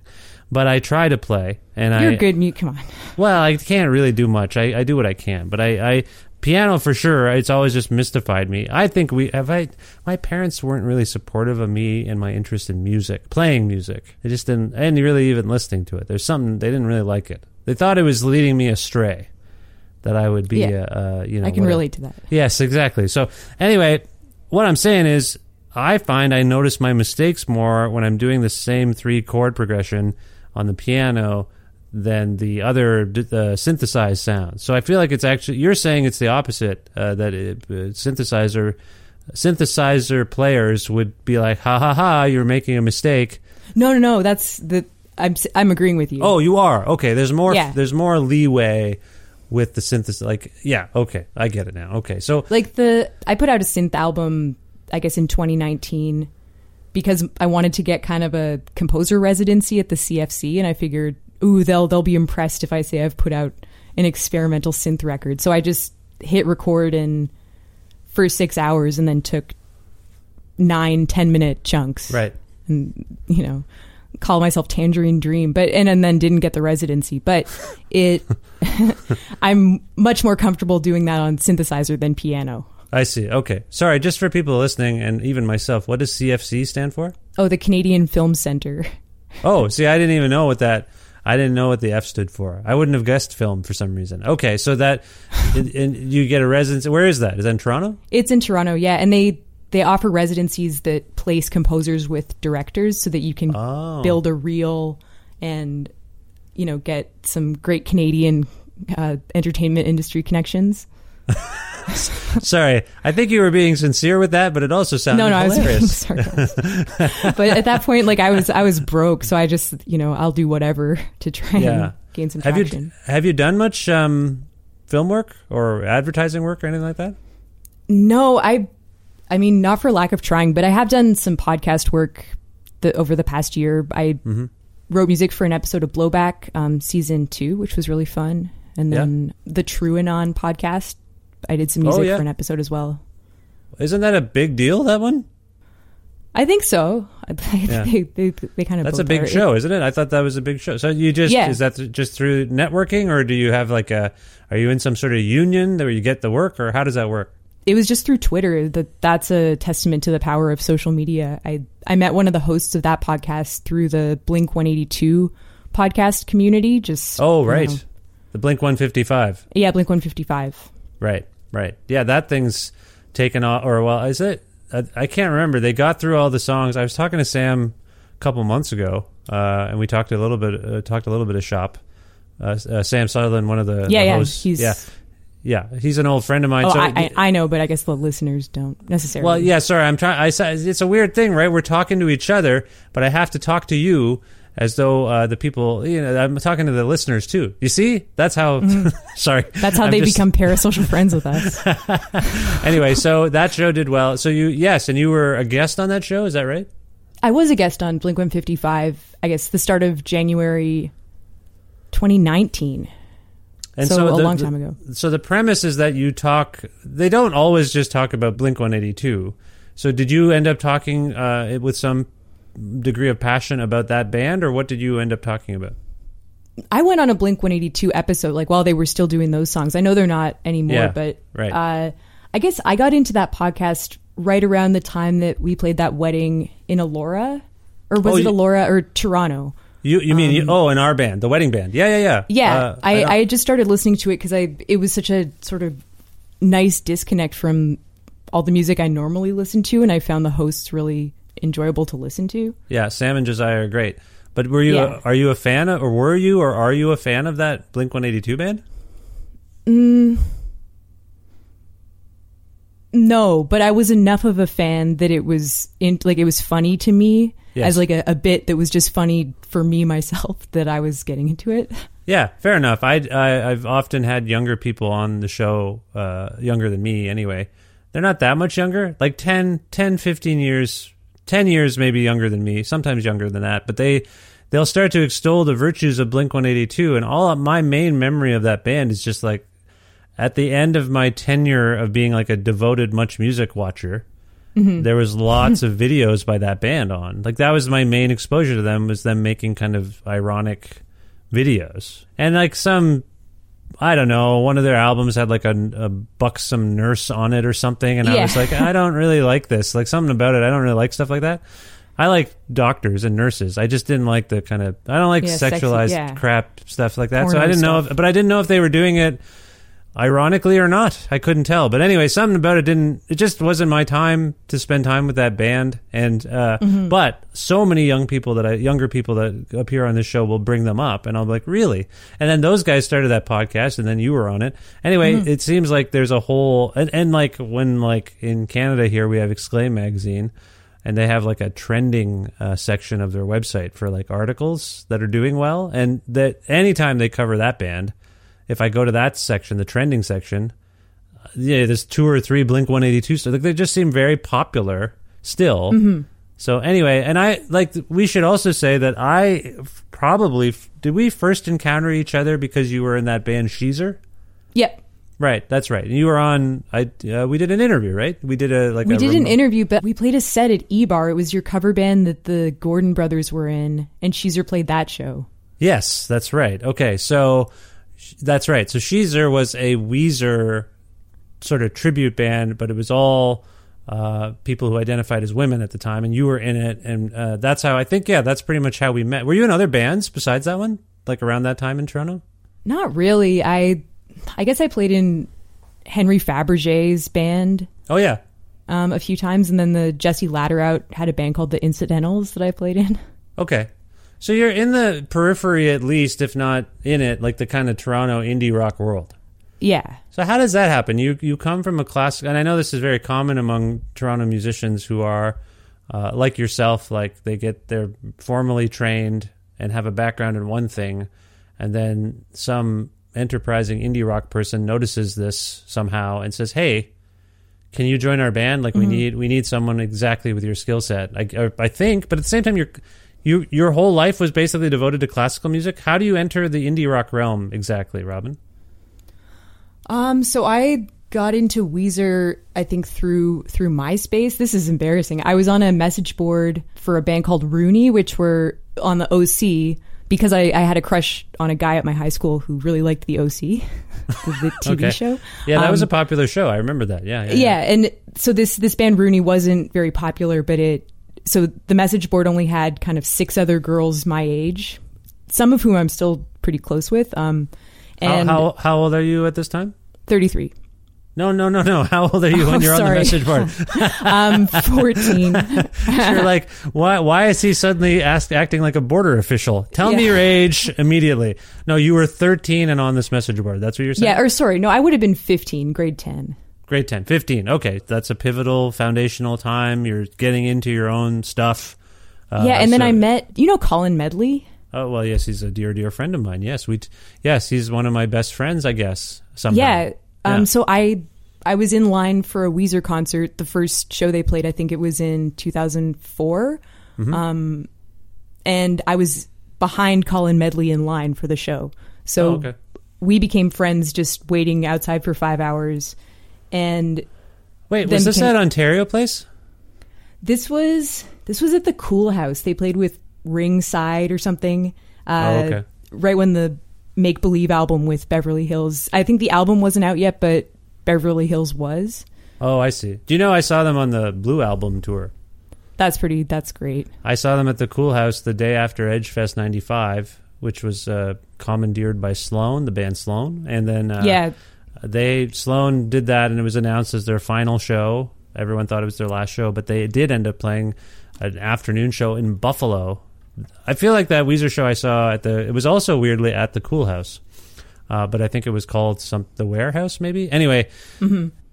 But I try to play, and You're I good. Mute. Come on. well, I can't really do much. I, I do what I can, but I, I piano for sure. It's always just mystified me. I think we have I my parents weren't really supportive of me and my interest in music, playing music. They just didn't, and really even listening to it. There's something they didn't really like it. They thought it was leading me astray. that I would be, Yeah. uh, you know, I can whatever. relate to that. Yes, exactly. So anyway, what I'm saying is, I find I notice my mistakes more when I'm doing the same three chord progression on the piano than the other uh, synthesized sounds. So I feel like it's actually you're saying it's the opposite uh, that it, uh, synthesizer synthesizer players would be like, ha ha ha, you're making a mistake. No, no, no. That's the. I'm I'm agreeing with you. Oh, you are okay. There's more. Yeah. There's more leeway with the synthesis. Like, yeah, okay, I get it now. Okay, so like the I put out a synth album, I guess in 2019, because I wanted to get kind of a composer residency at the CFC, and I figured, ooh, they'll they'll be impressed if I say I've put out an experimental synth record. So I just hit record in for six hours, and then took nine ten minute chunks, right. and you know call myself tangerine dream but and, and then didn't get the residency but it i'm much more comfortable doing that on synthesizer than piano I see. Okay. Sorry, just for people listening and even myself, what does CFC stand for? oh the canadian film center Oh, see, I didn't even know what that. I didn't know what the F stood for. I wouldn't have guessed film for some reason. Okay, so that and, and you get a residency. Where is that? Is that in Toronto? it's in toronto yeah and they they offer residencies that place composers with directors so that you can Oh. build a reel and you know get some great canadian uh, entertainment industry connections Sorry, I think you were being sincere with that, but it also sounded no, no, I was but at that point, like I was, I was broke, so I just, you know, I'll do whatever to try yeah. and gain some have traction. you have you done much um, film work or advertising work or anything like that? No, I, I mean, not for lack of trying, but I have done some podcast work the, over the past year. I Mm-hmm. wrote music for an episode of Blowback, um, season two, which was really fun, and Yeah. then the TrueAnon podcast. I did some Oh, music yeah. for an episode as well. Isn't that a big deal? That one? I think so. Yeah. they, they, they kind of That's a big are. show, isn't it? I thought that was a big show. So you just Yeah. is that th- just through networking, or do you have like a? Are you in some sort of union where you get the work, or how does that work? It was just through Twitter that that's a testament to the power of social media. I I met one of the hosts of that podcast through the Blink 182 podcast community. Just Oh, you right, know. the Blink One Fifty Five. yeah, Blink 155. Right, right. Yeah, that thing's taken off. Or well, is it? I, I can't remember. They got through all the songs. I was talking to Sam a couple months ago, uh, and we talked a little bit. Uh, talked a little bit of shop. Uh, uh, Sam Sutherland, one of the, Yeah, the yeah, hosts. yeah, yeah. He's an old friend of mine. Oh, so I, I I know, but I guess the listeners don't necessarily. Well, yeah, sorry. I'm trying. I said it's a weird thing, right? We're talking to each other, but I have to talk to you as though uh, the people. You know, I'm talking to the listeners too. You see, that's how. sorry, Mm-hmm. That's how I'm they just- become parasocial friends with us. Anyway, so that show did well. So you, yes, and you were a guest on that show. Is that right? I was a guest on Blink 155. I guess the start of January 2019. And So a the- long time ago. So the premise is that you talk. They don't always just talk about Blink 182. So did you end up talking uh, with some degree of passion about that band, or what did you end up talking about? I went on a Blink 182 episode, like while they were still doing those songs. I know they're not anymore, Yeah, but right. uh, I guess I got into that podcast right around the time that we played that wedding in Elora, or was Oh, it Elora or Toronto? You you mean you, oh in our band, the wedding band? Yeah, yeah, yeah. Um, Yeah, Uh, I, don't- I, just started listening to it because I it was such a sort of nice disconnect from all the music I normally listen to, and I found the hosts really enjoyable to listen to. Yeah, Sam and Josiah are great. But were you Yeah. are you a fan of, or were you or are you a fan of that Blink One Eighty Two band? No, but I was enough of a fan that it was in like it was funny to me Yes. as like a, a bit that was just funny for me myself that I was getting into it. Yeah, fair enough. I, I I've often had younger people on the show, uh, younger than me anyway. They're not that much younger, like 10, 10, 15 years, 10 years maybe younger than me, sometimes younger than that, but they they'll start to extol the virtues of Blink-182 and all my main memory of that band is just like at the end of my tenure of being like a devoted MuchMusic watcher, Mm-hmm. there was lots of videos by that band on. Like that was my main exposure to them was them making kind of ironic videos. And like some I don't know, one of their albums had like a, a buxom nurse on it or something and I was like I don't really like this. Like something about it. I don't really like stuff like that. I like doctors and nurses. I just didn't like the kind of I don't like Yeah, sexy- sexualized yeah. crap stuff like that. so I didn't know if, but I didn't know if they were doing it Ironically or not, I couldn't tell. But anyway, something about it didn't. It just wasn't my time to spend time with that band. And uh, but so many young people that I, younger people that appear on this show will bring them up, and I'm like, really? And then those guys started that podcast, and then you were on it. Anyway, it seems like there's a whole and, and like when like in Canada here we have Exclaim magazine. And they have like a trending uh, section of their website for like articles that are doing well, and that anytime they cover that band, if I go to that section, the trending section, yeah, there's two or three Blink 182 stuff. like, they just seem very popular still. So anyway, and I like we should also say that I probably did we first encounter each other because you were in that band Sheezer? Yep. Right, that's right. You were on. I uh, we did an interview, right? We did a like We a did an interview, but we played a set at E Bar. It was your cover band that the Gordon brothers were in, and Sheezer played that show. Yes, that's right. Okay, so that's right. So Sheezer was a Weezer sort of tribute band, but it was all uh, people who identified as women at the time, and you were in it, and uh, that's how I think. Yeah, that's pretty much how we met. Were you in other bands besides that one, like around that time in Toronto? Not really. I, I guess I played in Henry Fabergé's band Oh yeah, um, a few times, and then the Jesse Latterout had a band called the Incidentals that I played in. okay. So you're in the periphery at least, if not in it, like the kind of Toronto indie rock world. Yeah. So how does that happen? You you come from a classic, and I know this is very common among Toronto musicians who are uh, like yourself, like they get they're formally trained and have a background in one thing, and then some enterprising indie rock person notices this somehow and says, "Hey, can you join our band? Like we need we need someone exactly with your skill set." I, I think, but at the same time, you're you your whole life was basically devoted to classical music. How do you enter the indie rock realm exactly, Robin? Um, so I got into Weezer, I think through through MySpace. This is embarrassing. I was on a message board for a band called Rooney, which were on the OC because I, I had a crush on a guy at my high school who really liked the OC, the, the TV Okay. show. Yeah, that was a Um, popular show. I remember that. Yeah, yeah. yeah, and so this this band Rooney wasn't very popular, but it so the message board only had kind of six other girls my age, some of whom I'm still pretty close with. Um, and how how old are you at this time? 33. No, no, no, no. How old are you when Oh, you're on the sorry. message board? I'm 14. you're like, why? Why is he suddenly ask, acting like a border official? Tell me your age immediately. No, you were 13 and on this message board. That's what you're saying. yeah, or sorry, no, I would have been 15, grade 10. Grade 10, 15. Okay, that's a pivotal, foundational time. You're getting into your own stuff. Uh, yeah, and then so- I met, you know, Colin Medley. Oh well, yes, he's a dear, dear friend of mine. Yes, we. T- yes, he's one of my best friends. I guess. Somehow. Yeah. Um, Yeah. So I I was in line for a Weezer concert. The first show they played, I think it was in 2004. Mm-hmm. Um, and I was behind Colin Medley in line for the show. So Oh, okay. we became friends just waiting outside for five hours. And Wait, was this became- at Ontario Place? this was this was at the Kool Haus. They played with Ringside or something. Uh, Oh, okay. Right when the Make Believe album with Beverly Hills. I think the album wasn't out yet, but Beverly Hills was. Oh, I see. Do you know I saw them on the Blue Album tour? That's pretty. That's great. I saw them at the Kool Haus the day after Edgefest '95, which was uh, commandeered by Sloan, the band Sloan, and then uh, yeah, they Sloan did that, and it was announced as their final show. Everyone thought it was their last show, but they did end up playing an afternoon show in Buffalo. I feel like that Weezer show I saw at the it was also weirdly at the Kool Haus, uh, but I think it was called some the Warehouse maybe. Anyway,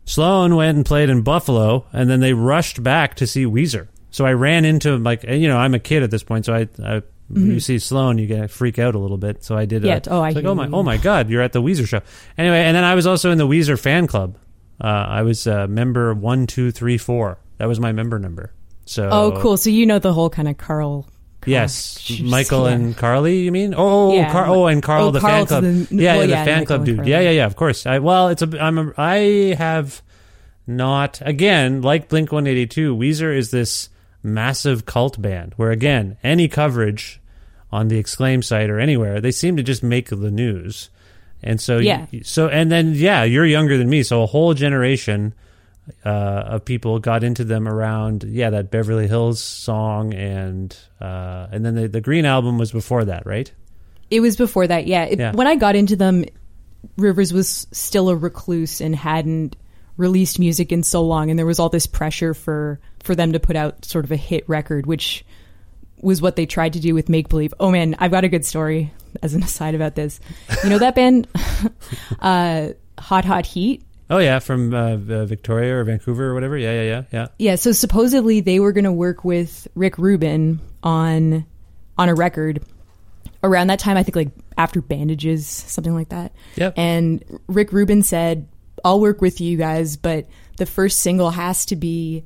Sloan went and played in Buffalo, and then they rushed back to see Weezer. So I ran into like you know I'm a kid at this point, so I, I you see Sloan, you get freak out a little bit. So I did. Yeah, A, oh, I like oh my you. oh my god, you're at the Weezer show. Anyway, and then I was also in the Weezer fan club. Uh, I was uh, member one two three four. That was my member number. So Oh, cool. So you know the whole kind of Carl. Yes, Michael and Carly. You mean? Oh, Yeah. Car- oh, and Carl, Oh, the fan club. the- yeah, well, the yeah, fan Michael club dude. Yeah, yeah, yeah. Of course. I well, it's a. I'm. A, I have not again like Blink One Eighty Two. Weezer is this massive cult band where again any coverage on the Exclaim site or anywhere they seem to just make the news. And so Yeah. so and then yeah, you're younger than me, so a whole generation uh, of people got into them around yeah that Beverly Hills song and uh, and then the, the Green album was before that, right? It was before that. Yeah. It- Yeah. When I got into them, Rivers was still a recluse and hadn't released music in so long, and there was all this pressure for for them to put out sort of a hit record, which was what they tried to do with Make Believe. Oh man, I've got a good story as an aside about this. You know that band, uh, Hot Hot Heat. Oh yeah, from uh, uh, Victoria or Vancouver or whatever. Yeah, yeah, yeah, yeah. Yeah, so supposedly they were going to work with Rick Rubin on on a record around that time. I think like after Bandages, something like that. Yep. And Rick Rubin said, "I'll work with you guys, but the first single has to be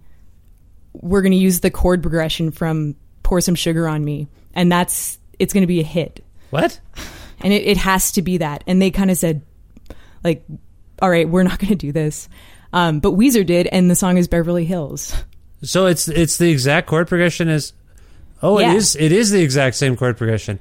we're going to use the chord progression from Pour Some Sugar on Me, and that's it's going to be a hit." What? And it, it has to be that. And they kind of said, like, all right, we're not going to do this. Um, but Weezer did, and the song is Beverly Hills. So it's it's the exact chord progression as. Oh, Yeah. it is. It is the exact same chord progression.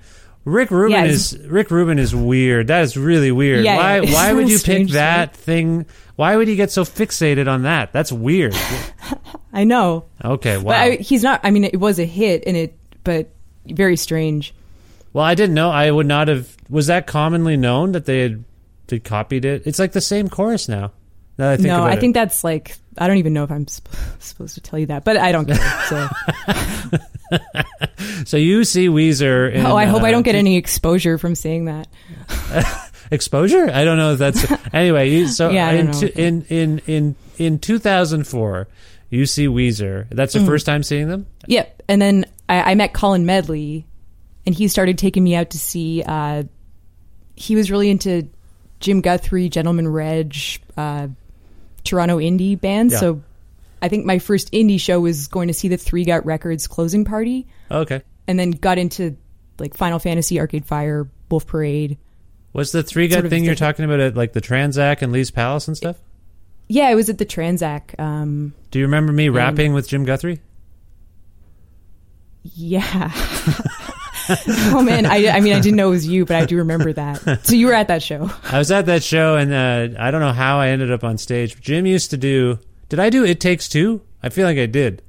Rick Rubin Yeah, is Rick Rubin is weird. That is really weird. Yeah, why yeah. why would you pick that thing? Why would he get so fixated on that? That's weird. I know. Okay, wow. But I, he's not, I mean, it was a hit, and it, but very strange. well, I didn't know. I would not have. Was that commonly known that they had they copied it? It's like the same chorus now. I think no, I it. think that's like, I don't even know if I'm sp- supposed to tell you that, but I don't care. So, so. You see Weezer. In, oh, I hope I uh, don't get any exposure from saying that. exposure. I don't know if that's anyway. You, so Yeah, in, two- in in in in 2004, you see Weezer. That's Mm. the first time seeing them. Yep. And then I, I met Colin Medley, and he started taking me out to see. Uh, he was really into Jim Guthrie, Gentleman Reg, uh, Toronto indie bands. Yeah. So I think my first indie show was going to see the Three Gut Records closing party, Okay. and then got into like Final Fantasy, Arcade Fire, Wolf Parade. What's the three gut Sort of thing you're talking about at like the Tranzac and Lee's Palace and stuff? Yeah, it was at the Tranzac. Um, Do you remember me rapping with Jim Guthrie? yeah. oh man, I, I mean I didn't know it was you, but I do remember that. So you were at that show. I was at that show and uh, I don't know how I ended up on stage. Jim used to do. Did I do It Takes Two? I feel like I did.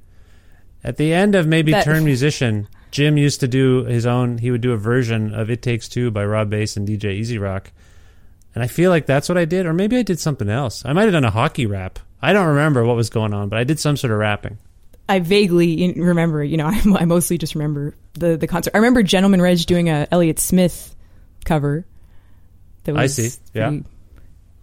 At the end of maybe That- Turn Musician, Jim used to do his own. He would do a version of It Takes Two by Rob Base and DJ E-Z Rock. And I feel like that's what I did, or maybe I did something else. I might have done a hockey rap. I don't remember what was going on, but I did some sort of rapping. I vaguely remember, you know, I, I mostly just remember the, the concert. I remember Gentleman Reg doing a Elliott Smith cover. That I was see. Yeah. Pretty,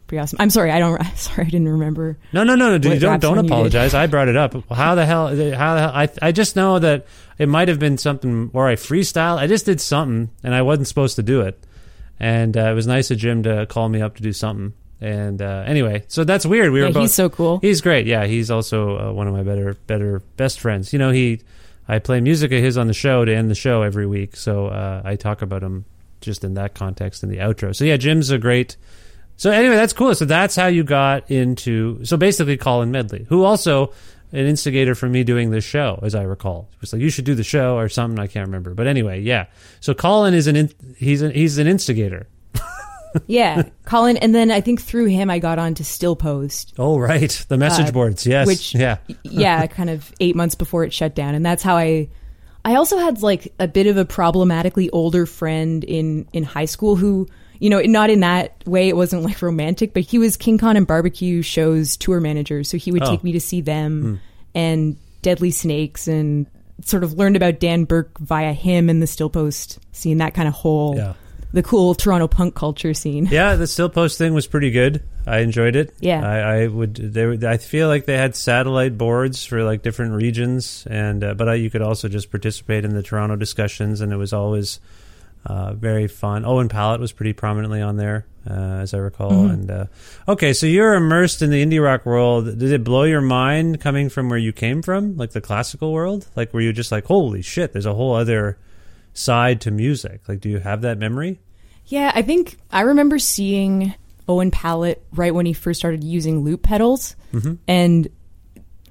pretty awesome. I'm sorry, I don't. Sorry, I didn't remember. No, no, no, no. dude, Don't don't song you did. apologize. I brought it up. How the hell? How the hell? I I just know that it might have been something where I freestyle. I just did something, and I wasn't supposed to do it. And uh, it was nice of Jim to call me up to do something. And uh, anyway, so that's weird. We Yeah, were both. he's so cool. He's great. Yeah, he's also uh, one of my better, better, best friends. You know, he. I play music of his on the show to end the show every week, so uh, I talk about him just in that context in the outro. So yeah, Jim's a great. So anyway, that's cool. So that's how you got into. So basically, Colin Medley, who also an instigator for me doing this show, as I recall, it was like you should do the show or something. I can't remember, but anyway, yeah. So Colin is an in, he's an, he's an instigator. Yeah, Colin, and then I think through him I got on to Still Post. Oh right, the message Uh, boards. Yes, which yeah. yeah, kind of eight months before it shut down, and that's how I. I also had like a bit of a problematically older friend in in high school who, you know, not in that way. It wasn't like romantic, but he was King Khan and Barbecue shows tour manager, so he would Oh. take me to see them and Deadly Snakes and sort of learned about Dan Burke via him and the Still Post scene, that kind of whole Yeah. The cool Toronto punk culture scene. Yeah, the still post thing was pretty good. I enjoyed it. Yeah. I, I would. They, were- I feel like they had satellite boards for like different regions, and uh, but I, you could also just participate in the Toronto discussions, and it was always uh, very fun. Owen Pallett was pretty prominently on there, uh, as I recall. Mm-hmm. And uh, okay, so you're immersed in the indie rock world. Did it blow your mind coming from where you came from, like the classical world? Like, were you just like, holy shit, there's a whole other side to music? Like, do you have that memory? Yeah, I think I remember seeing Owen Pallett right when he first started using loop pedals, mm-hmm. and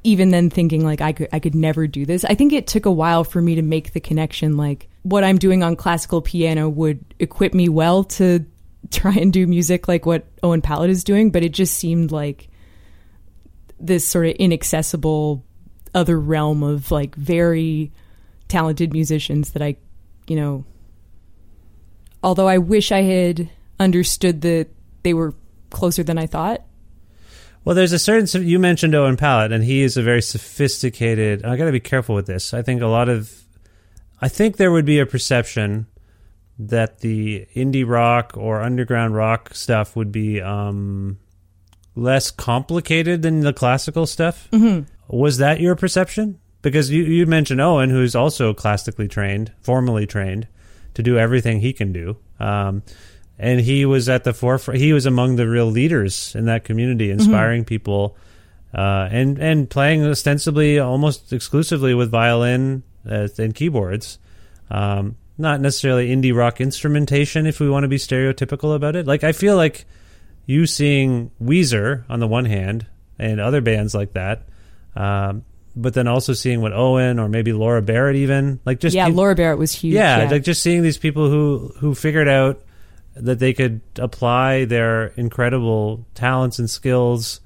even then thinking like I could I could never do this. I think it took a while for me to make the connection. Like what I'm doing on classical piano would equip me well to try and do music like what Owen Pallett is doing, but it just seemed like this sort of inaccessible other realm of like very talented musicians that I, you know, although I wish I had understood that they were closer than I thought. Well, there's a certain you mentioned Owen Pallett, and he is a very sophisticated. I got to be careful with this. I think a lot of, I think there would be a perception that the indie rock or underground rock stuff would be um, less complicated than the classical stuff. Mm-hmm. Was that your perception? Because you, you mentioned Owen, who's also classically trained, formally trained, to do everything he can do. Um, and he was at the forefront. He was among the real leaders in that community, mm-hmm. inspiring mm-hmm. people, uh, and and playing ostensibly almost exclusively with violin uh, and keyboards. Um, not necessarily indie rock instrumentation, if we want to be stereotypical about it. Like I feel like you seeing Weezer on the one hand and other bands like that, um, but then also seeing what Owen or maybe Laura Barrett even like just yeah, Laura Barrett was huge. Yeah, yeah, like just seeing these people who who figured out that they could apply their incredible talents and skills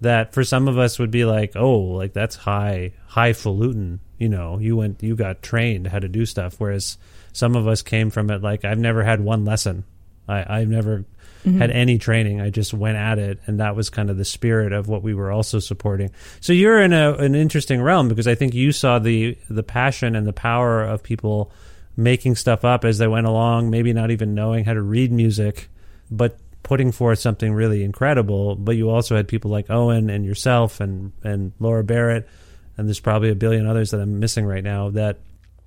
that for some of us would be like, oh, like that's high highfalutin. You know, you went you got trained how to do stuff, whereas some of us came from it like I've never had one lesson. I, I've never mm-hmm. had any training. I just went at it, and that was kind of the spirit of what we were also supporting. So you're in a, an interesting realm because I think you saw the the passion and the power of people making stuff up as they went along, maybe not even knowing how to read music, but putting forth something really incredible. But you also had people like Owen and yourself and and Laura Barrett, and there's probably a billion others that I'm missing right now that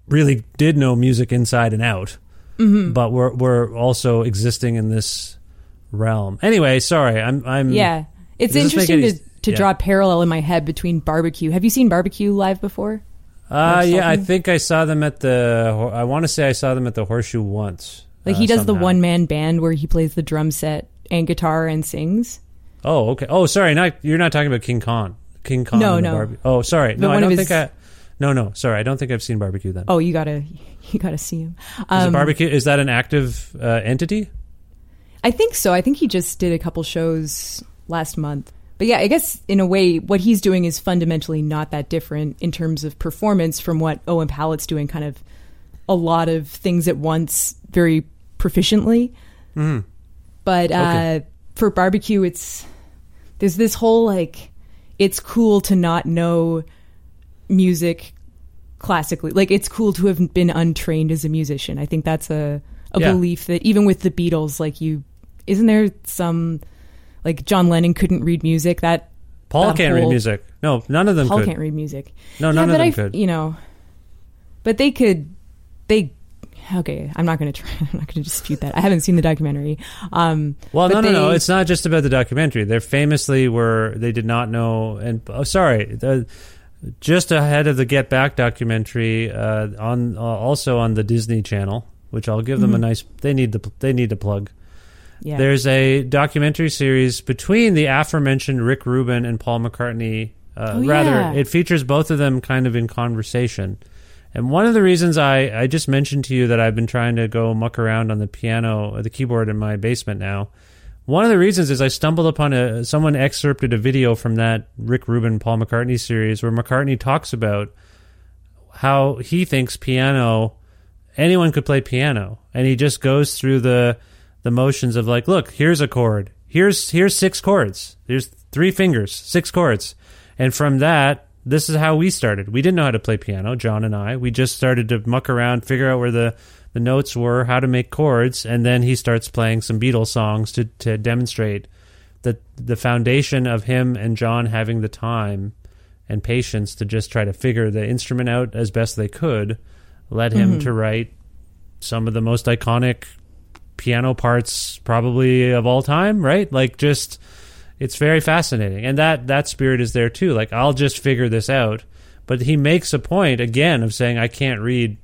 really did know music inside and out. Mm-hmm. But we're we're also existing in this realm. Anyway, sorry, I'm I'm yeah. It's interesting any, to to yeah. draw a parallel in my head between barbecue. Have you seen barbecue live before? Uh, yeah, I think I saw them at the. I want to say I saw them at the Horseshoe once. Like he uh, does somehow. the one man band where he plays the drum set and guitar and sings. Oh, okay. Oh, sorry. Not you're not talking about King Khan. King Khan. No, no. Oh, sorry. No, I don't think I. No, no. Sorry, I don't think I've seen barbecue then. Oh, you gotta, you gotta see him. Um, is barbecue is that an active uh, entity? I think so. I think he just did a couple shows last month. But yeah, I guess in a way, what he's doing is fundamentally not that different in terms of performance from what Owen Pallett's doing, kind of a lot of things at once very proficiently. Mm. But uh, okay. for barbecue, it's there's this whole like it's cool to not know music classically. Like it's cool to have been untrained as a musician. I think that's a a yeah. belief that even with the Beatles, like you, isn't there some like John Lennon couldn't read music. That Paul that can't whole, read music. No, none of them. Paul could. can't read music. No, none yeah, of them I, could. You know, but they could. They okay. I'm not going to try. I'm not going to dispute that. I haven't seen the documentary. Um, well, no, no, they, no. It's not just about the documentary. They famously were. They did not know. And oh, sorry. The, just ahead of the Get Back documentary, uh, on uh, also on the Disney Channel, which I'll give them mm-hmm. a nice. They need the. They need to plug. Yeah. There's a documentary series between the aforementioned Rick Rubin and Paul McCartney. Uh, oh, rather, yeah. it features both of them kind of in conversation. And one of the reasons I, I just mentioned to you that I've been trying to go muck around on the piano, or the keyboard in my basement now. One of the reasons is I stumbled upon a someone excerpted a video from that Rick Rubin Paul McCartney series where McCartney talks about how he thinks piano anyone could play piano and he just goes through the the motions of like, look, here's a chord. Here's here's six chords. There's three fingers, six chords. And from that, this is how we started. We didn't know how to play piano, John and I. We just started to muck around, figure out where the the notes were, how to make chords, and then he starts playing some Beatles songs to to demonstrate that the foundation of him and John having the time and patience to just try to figure the instrument out as best they could led him mm-hmm. to write some of the most iconic piano parts probably of all time, right? Like just it's very fascinating. And that that spirit is there too. Like I'll just figure this out. But he makes a point again of saying I can't read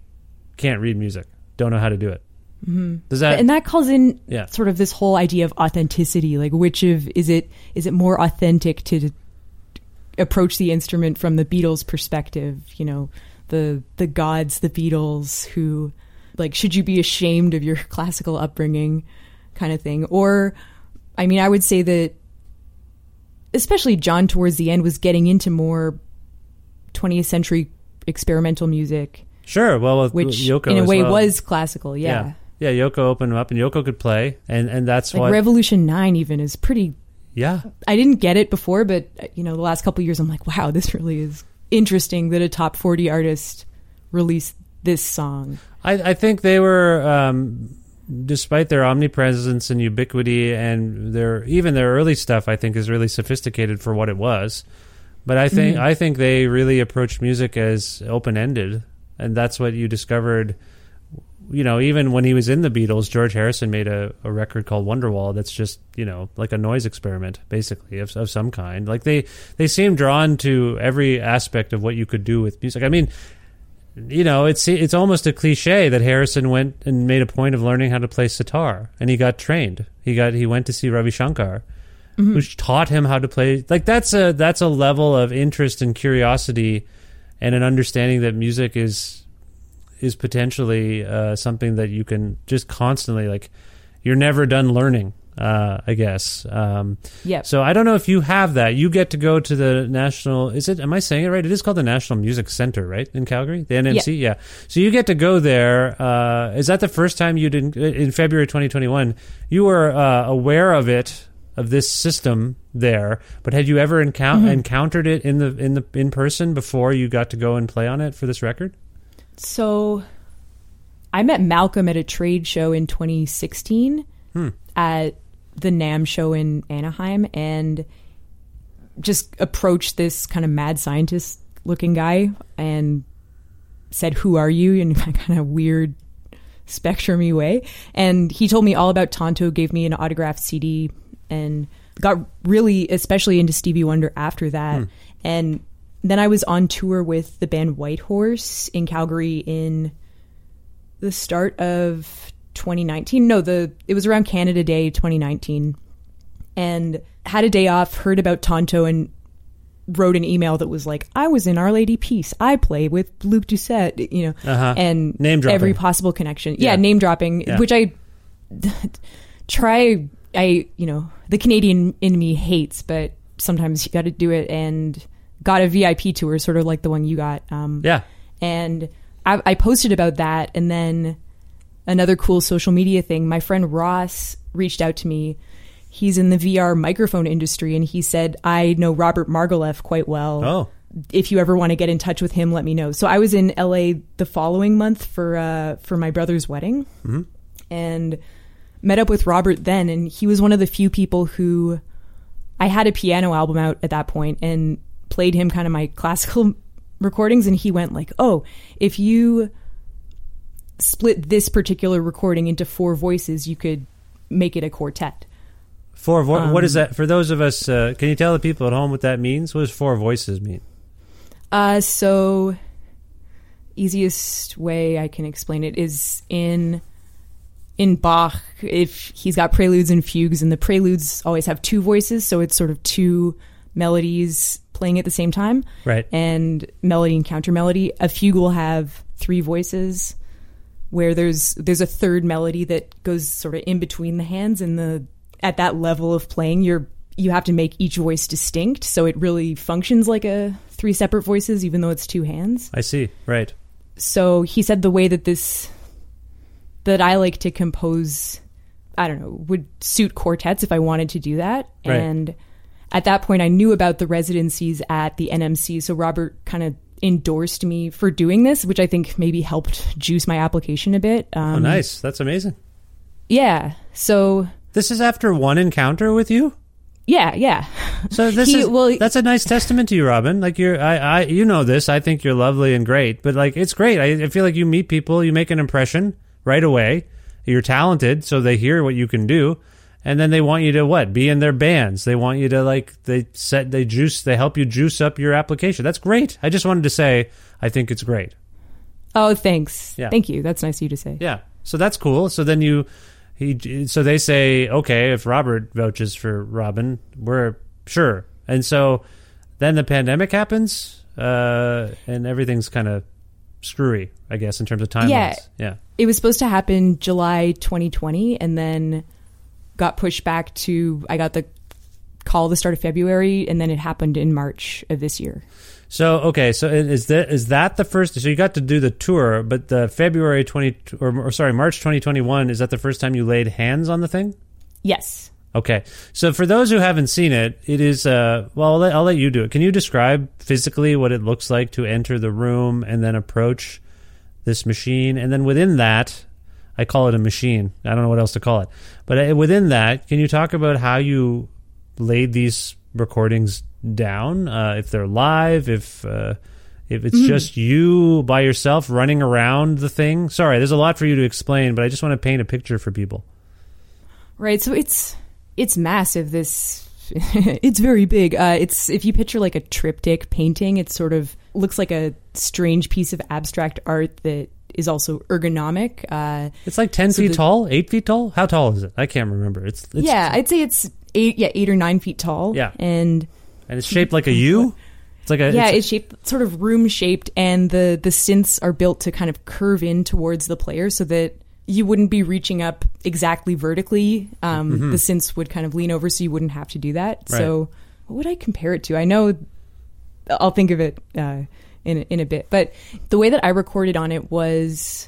can't read music. Don't know how to do it. Mm-hmm. Does that and that calls in yeah. sort of this whole idea of authenticity. Like which of is it is it more authentic to approach the instrument from the Beatles perspective, you know, the the gods, the Beatles who like should you be ashamed of your classical upbringing kind of thing or i mean i would say that especially john towards the end was getting into more 20th century experimental music sure well which Yoko in a way well. was classical yeah. yeah Yeah, Yoko opened him up, and Yoko could play, and and that's Like why. Revolution 9 even is pretty yeah, I didn't get it before, but you know, the last couple of years I'm like, wow, this really is interesting that a top 40 artist released this song. I, I think they were, um, despite their omnipresence and ubiquity, and their even their early stuff, I think is really sophisticated for what it was. But I think I think they really approached music as open ended, and that's what you discovered. You know, even when he was in the Beatles, George Harrison made a, a record called Wonderwall. That's just you know like a noise experiment, basically of, of some kind. Like they they seem drawn to every aspect of what you could do with music. I mean, you know, it's it's almost a cliche that Harrison went and made a point of learning how to play sitar, and he got trained. He got he went to see Ravi Shankar, who taught him how to play. Like that's a that's a level of interest and curiosity, and an understanding that music is is potentially uh, something that you can just constantly like. You're never done learning. Uh, I guess. Um, Yep. So I don't know if you have that. You get to go to the national. Is it? Am I saying it right? It is called the National Music Center, right, in Calgary, the NMC. Yeah. So you get to go there. Uh, is that the first time you didn't in February 2021? You were uh, aware of it of this system there, but had you ever encou- encountered it in the in the in person before you got to go and play on it for this record? So I met Malcolm at a trade show in 2016 at the NAMM show in Anaheim and just approached this kind of mad scientist looking guy and said, Who are you? in a kind of weird spectrumy way. And he told me all about Tonto, gave me an autographed CD, and got really, especially into Stevie Wonder after that. Hmm. And then I was on tour with the band Whitehorse in Calgary in the start of 2019. No, the it was around Canada Day 2019, and had a day off. Heard about Tonto and wrote an email that was like, "I was in Our Lady Peace. I play with Luke Doucet." You know, Uh-huh. and Name dropping. every possible connection. Yeah, Yeah. name dropping, Yeah. which I try. I you know the Canadian in me hates, but sometimes you got to do it. And got a VIP tour, sort of like the one you got. Um, Yeah. and I, I posted about that and then another cool social media thing. My friend ross reached out to me. He's in the vr microphone industry and he said i know robert margouleff quite well. Oh. if you ever want to get in touch with him let me know. So i was in la the following month for uh, for my brother's wedding and met up with robert then and he was one of the few people who I had a piano album out at that point and played him kind of my classical recordings and he went like, "Oh, if you split this particular recording into four voices, you could make it a quartet." Four. Vo- what is Um, that for those of us? Uh, can you tell the people at home what that means? What does four voices mean? Uh so easiest way I can explain it is in in Bach, if he's got preludes and fugues, and the preludes always have two voices, so it's sort of two melodies playing at the same time. Right. And melody and counter melody. A fugue will have three voices, where there's there's a third melody that goes sort of in between the hands, and the at that level of playing, you're you have to make each voice distinct, so it really functions like a three separate voices, even though it's two hands I see. Right. so he said the way that this that I like to compose I don't know would suit quartets if I wanted to do that Right. and at that point I knew about the residencies at the NMC so Robert kind of endorsed me for doing this which I think maybe helped juice my application a bit um, Oh, nice. That's amazing. yeah so This is after one encounter with you. yeah yeah So this He- is well, that's a nice testament to you, Robin. Like you're, I, I, you know this. I think you're lovely and great, but like it's great. I, I feel like you meet people, you make an impression right away. You're talented, so they hear what you can do, and then they want you to what? Be in their bands. They want you to like they set they juice they help you juice up your application. That's great. I just wanted to say I think it's great. oh thanks Yeah. thank you that's nice of you to say Yeah. So that's cool. So then you he so they say, okay, if Robert vouches for Robin, we're sure. And so then the pandemic happens, uh, and everything's kind of screwy, I guess, in terms of timelines. Yeah. Yeah. it was supposed to happen July 2020 and then got pushed back to I got the call the start of February and then it happened in March of this year. So okay, so is that is that the first? So you got to do the tour, but the February twenty or, or sorry March twenty twenty one is that the first time you laid hands on the thing? Yes. Okay, so for those who haven't seen it, it is uh well I'll let, I'll let you do it. Can you describe physically what it looks like to enter the room and then approach this machine, and then within that, I call it a machine. I don't know what else to call it, but uh, within that, can you talk about how you laid these recordings down? Uh, if they're live, if uh, if it's just you by yourself running around the thing. Sorry, there's a lot for you to explain, but I just want to paint a picture for people. Right. So it's it's massive. This it's very big. Uh, it's if you picture like a triptych painting, it sort of looks like a strange piece of abstract art that is also ergonomic. Uh, It's like ten So feet the- tall, eight feet tall. How tall is it? I can't remember. It's, it's yeah, I'd say it's eight, yeah, eight or nine feet tall. Yeah. and and it's shaped like a U. It's like a yeah, it's- it's shaped sort of room shaped, and the the synths are built to kind of curve in towards the player so that you wouldn't be reaching up exactly vertically. Um, The synths would kind of lean over, so you wouldn't have to do that. Right. So, what would I compare it to? I know I'll think of it uh, in in a bit, but the way that I recorded on it was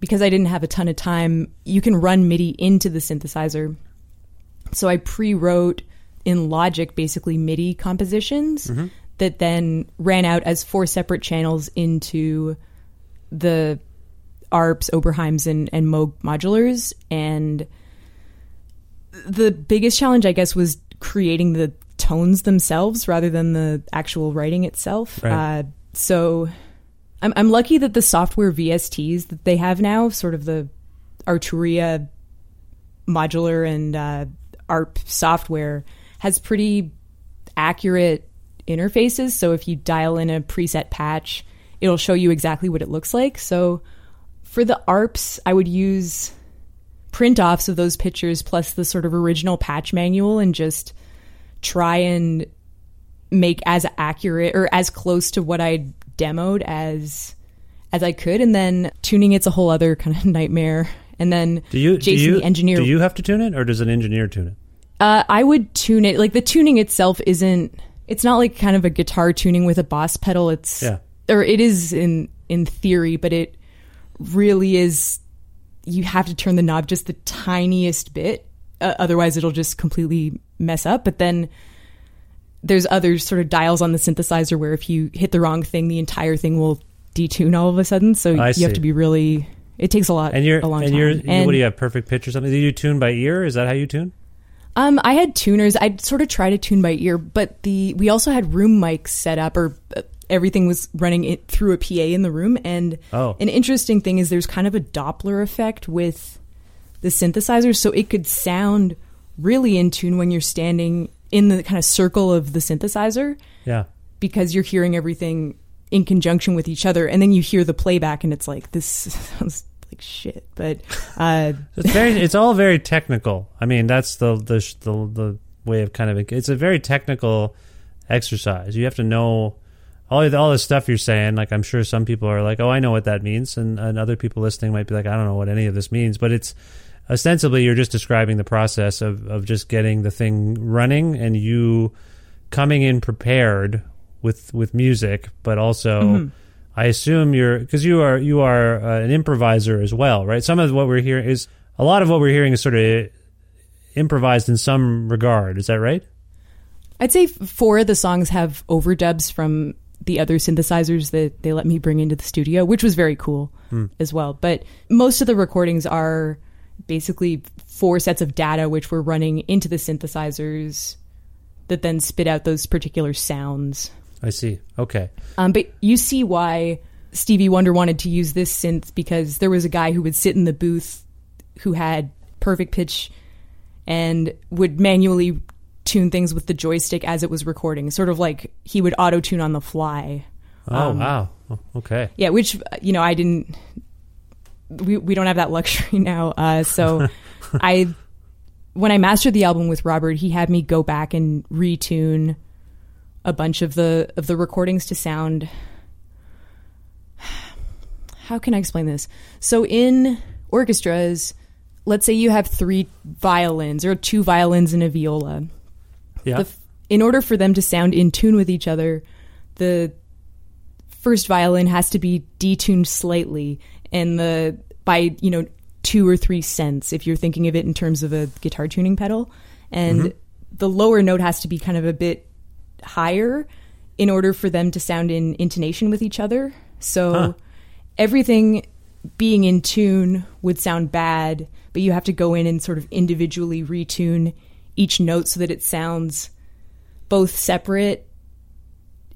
because I didn't have a ton of time. You can run MIDI into the synthesizer, so I pre-wrote in Logic basically MIDI compositions mm-hmm. that then ran out as four separate channels into the ARPs, Oberheims, and, and Moog modulars. And the biggest challenge, I guess, was creating the tones themselves rather than the actual writing itself. Right. Uh, so I'm, I'm lucky that the software VSTs that they have now, sort of the Arturia modular and uh, ARP software, has pretty accurate interfaces. So if you dial in a preset patch, it'll show you exactly what it looks like. So for the ARPs, I would use print offs of those pictures plus the sort of original patch manual and just try and make as accurate or as close to what I demoed as as I could and then tuning it's a whole other kind of nightmare and then do you Jason do you, the engineer Do you have to tune it, or does an engineer tune it? uh, I would tune it like the tuning itself isn't. It's not like kind of a guitar tuning with a boss pedal. It's Yeah. or it is in in theory, but it really is. You have to turn the knob just the tiniest bit, uh, otherwise it'll just completely mess up. But then there's other sort of dials on the synthesizer where if you hit the wrong thing, the entire thing will detune all of a sudden. So I you see. have to be really. It takes a lot. And you're a long and time. you're you- what do you have? Perfect pitch or something? Do you tune by ear? Is that how you tune? Um, I had tuners. I'd sort of try to tune by ear, but the we also had room mics set up, or uh, everything was running it through a PA in the room. And Oh. an interesting thing is there's kind of a Doppler effect with the synthesizer, so it could sound really in tune when you're standing in the kind of circle of the synthesizer Yeah. because you're hearing everything in conjunction with each other, and then you hear the playback, and it's like this sounds like shit. But uh, It's very. it's all very technical. I mean, that's the the the, the way of kind of. It's a very technical exercise. You have to know all the- all the stuff you're saying. Like I'm sure some people are like, "Oh, I know what that means," and, and other people listening might be like, "I don't know what any of this means." But it's ostensibly you're just describing the process of of just getting the thing running and you coming in prepared with with music, but also. I assume you're because you are you are uh, an improviser as well, right? Some of what we're hearing is a lot of what we're hearing is sort of improvised in some regard. Is that right? I'd say four of the songs have overdubs from the other synthesizers that they let me bring into the studio, which was very cool as well. But most of the recordings are basically four sets of data which we're running into the synthesizers that then spit out those particular sounds. I see. Okay. Um, but you see why Stevie Wonder wanted to use this synth because there was a guy who would sit in the booth who had perfect pitch and would manually tune things with the joystick as it was recording, sort of like he would auto tune on the fly. Oh Um, wow. Oh, Okay. Yeah, which you know I didn't. We we don't have that luxury now. Uh, so I, when I mastered the album with Robert, he had me go back and retune a bunch of the of the recordings to sound. How can I explain this? So in orchestras, let's say you have three violins or two violins and a viola Yeah. the in order for them to sound in tune with each other, the first violin has to be detuned slightly, and the by you know two or three cents if you're thinking of it in terms of a guitar tuning pedal, and Mm-hmm. the lower note has to be kind of a bit higher in order for them to sound in intonation with each other. So Huh. everything being in tune would sound bad, but you have to go in and sort of individually retune each note so that it sounds both separate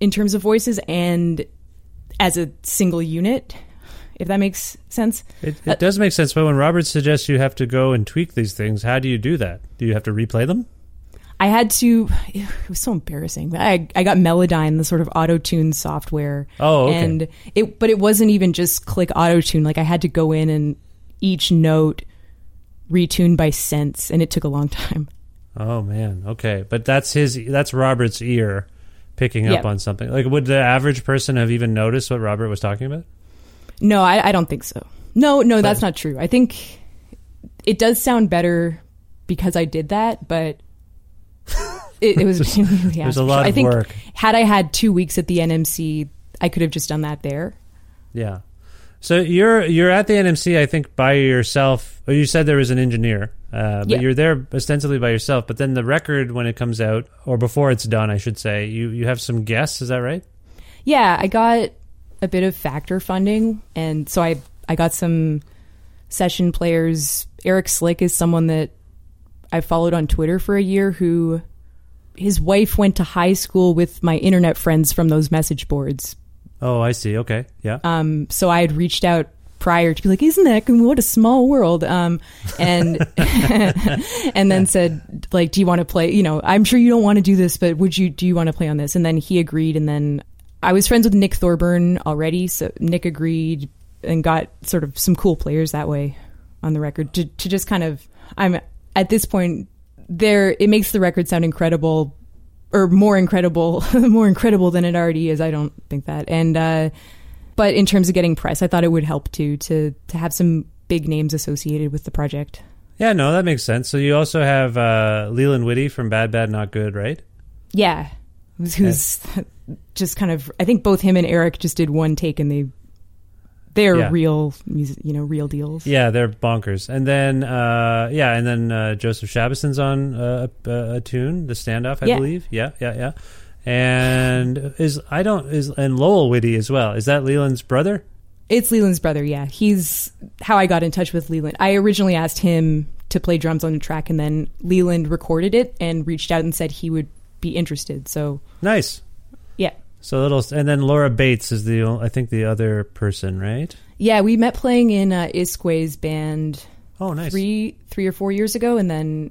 in terms of voices and as a single unit, if that makes cents. It, it does make sense, but when Robert suggests you have to go and tweak these things, how do you do that? Do you have to replay them? I had to. It was so embarrassing. I I got Melodyne, the sort of auto tune software. Oh, okay. and it, but it wasn't even just click auto tune. Like I had to go in and each note retune by sense, and it took a long time. Oh man, okay, but that's his. That's Robert's ear picking up Yep. on something. Like, would the average person have even noticed what Robert was talking about? No, I, I don't think so. No, no, that's not true. I think it does sound better because I did that, but it, it was yeah, there's a lot sure. I of think work. had I had two weeks at the NMC, I could have just done that there. Yeah. So you're you're at the NMC, I think, by yourself. Or you said there was an engineer, uh, but Yeah. you're there ostensibly by yourself. But then the record, when it comes out, or before it's done, I should say, you you have some guests. Is that right? Yeah, I got a bit of factor funding, and so I I got some session players. Eric Slick is someone that I followed on Twitter for a year. Who his wife went to high school with my internet friends from those message boards. Oh, I see. Okay, yeah. Um, so I had reached out prior to be like, "Isn't that what a small world?" Um, and and then said, "Like, do you want to play? You know, I'm sure you don't want to do this, but would you? Do you want to play on this?" And then he agreed, and then I was friends with Nick Thorburn already, so Nick agreed and got sort of some cool players that way on the record to to just kind of. I'm at this point there. It makes the record sound incredible or more incredible, more incredible than it already is. I don't think that. And uh, but in terms of getting press, I thought it would help too to to have some big names associated with the project. Yeah, no, that makes sense. So you also have uh, Leland Whitty from Bad Bad Not Good, right? Yeah, who's, who's just kind of. I think both him and Eric just did one take, and they they're Yeah. real music, you know, real deals. Yeah, they're bonkers. And then, uh, yeah, and then uh, Joseph Shabason's on uh, a, a tune, the standoff, I Yeah. believe. Yeah, yeah, yeah. And is I don't is and Lowell Whitty as well. Is that Leland's brother? It's Leland's brother, yeah. He's how I got in touch with Leland. I originally asked him to play drums on the track, and then Leland recorded it and reached out and said he would be interested. So, Nice. yeah. So little, and then Laura Bates is the I think the other person, right? Yeah, we met playing in uh, Isque's band Oh, nice. three three or four years ago, and then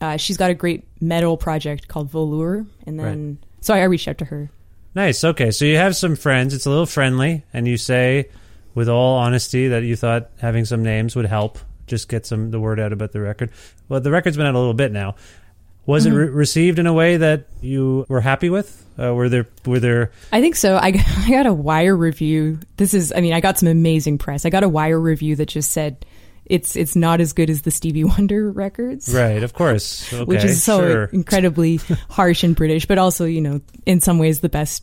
uh, she's got a great metal project called Völur, and then so I reached out to her. Nice. Okay, so you have some friends. It's a little friendly, and you say, with all honesty, that you thought having some names would help, just get some the word out about the record. Well, the record's been out a little bit now. Was it re- received in a way that you were happy with? Uh, were there were there? I think so. I, I got a Wire review. This is, I mean, I got some amazing press. I got a Wire review that just said it's it's not as good as the Stevie Wonder records. Right, of course. Okay, which is so sure. incredibly harsh and British, but also, you know, in some ways the best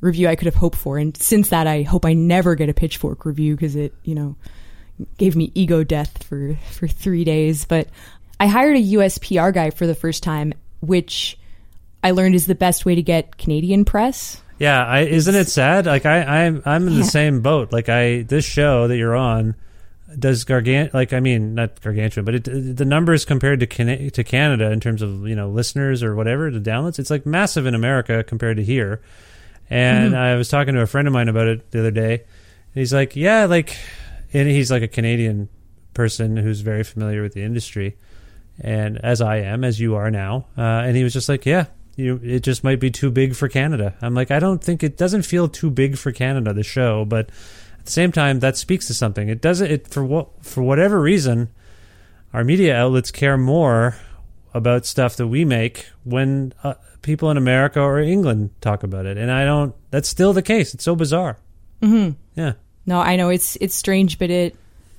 review I could have hoped for. And since that, I hope I never get a Pitchfork review because it, you know, gave me ego death for, for three days. But I hired a US PR guy for the first time, which I learned is the best way to get Canadian press. Yeah, I, isn't it sad? Like I, I'm, I'm in the Yeah. same boat. Like I, this show that you're on does gargant. Like I mean, not gargantuan, but it, the numbers compared to Cana- to Canada in terms of you know listeners or whatever the downloads, it's like massive in America compared to here. And Mm-hmm. I was talking to a friend of mine about it the other day. And he's like, yeah, like, and he's like a Canadian person who's very familiar with the industry, and as I am, as you are now. Uh, and he was just like, yeah, you, it just might be too big for Canada. I'm like, I don't think it doesn't feel too big for Canada, the show, but at the same time, that speaks to something. It doesn't, it for what, for whatever reason, our media outlets care more about stuff that we make when uh, people in America or England talk about it. And I don't, that's still the case. It's so bizarre. Mm-hmm. Yeah. No, I know it's it's strange, but it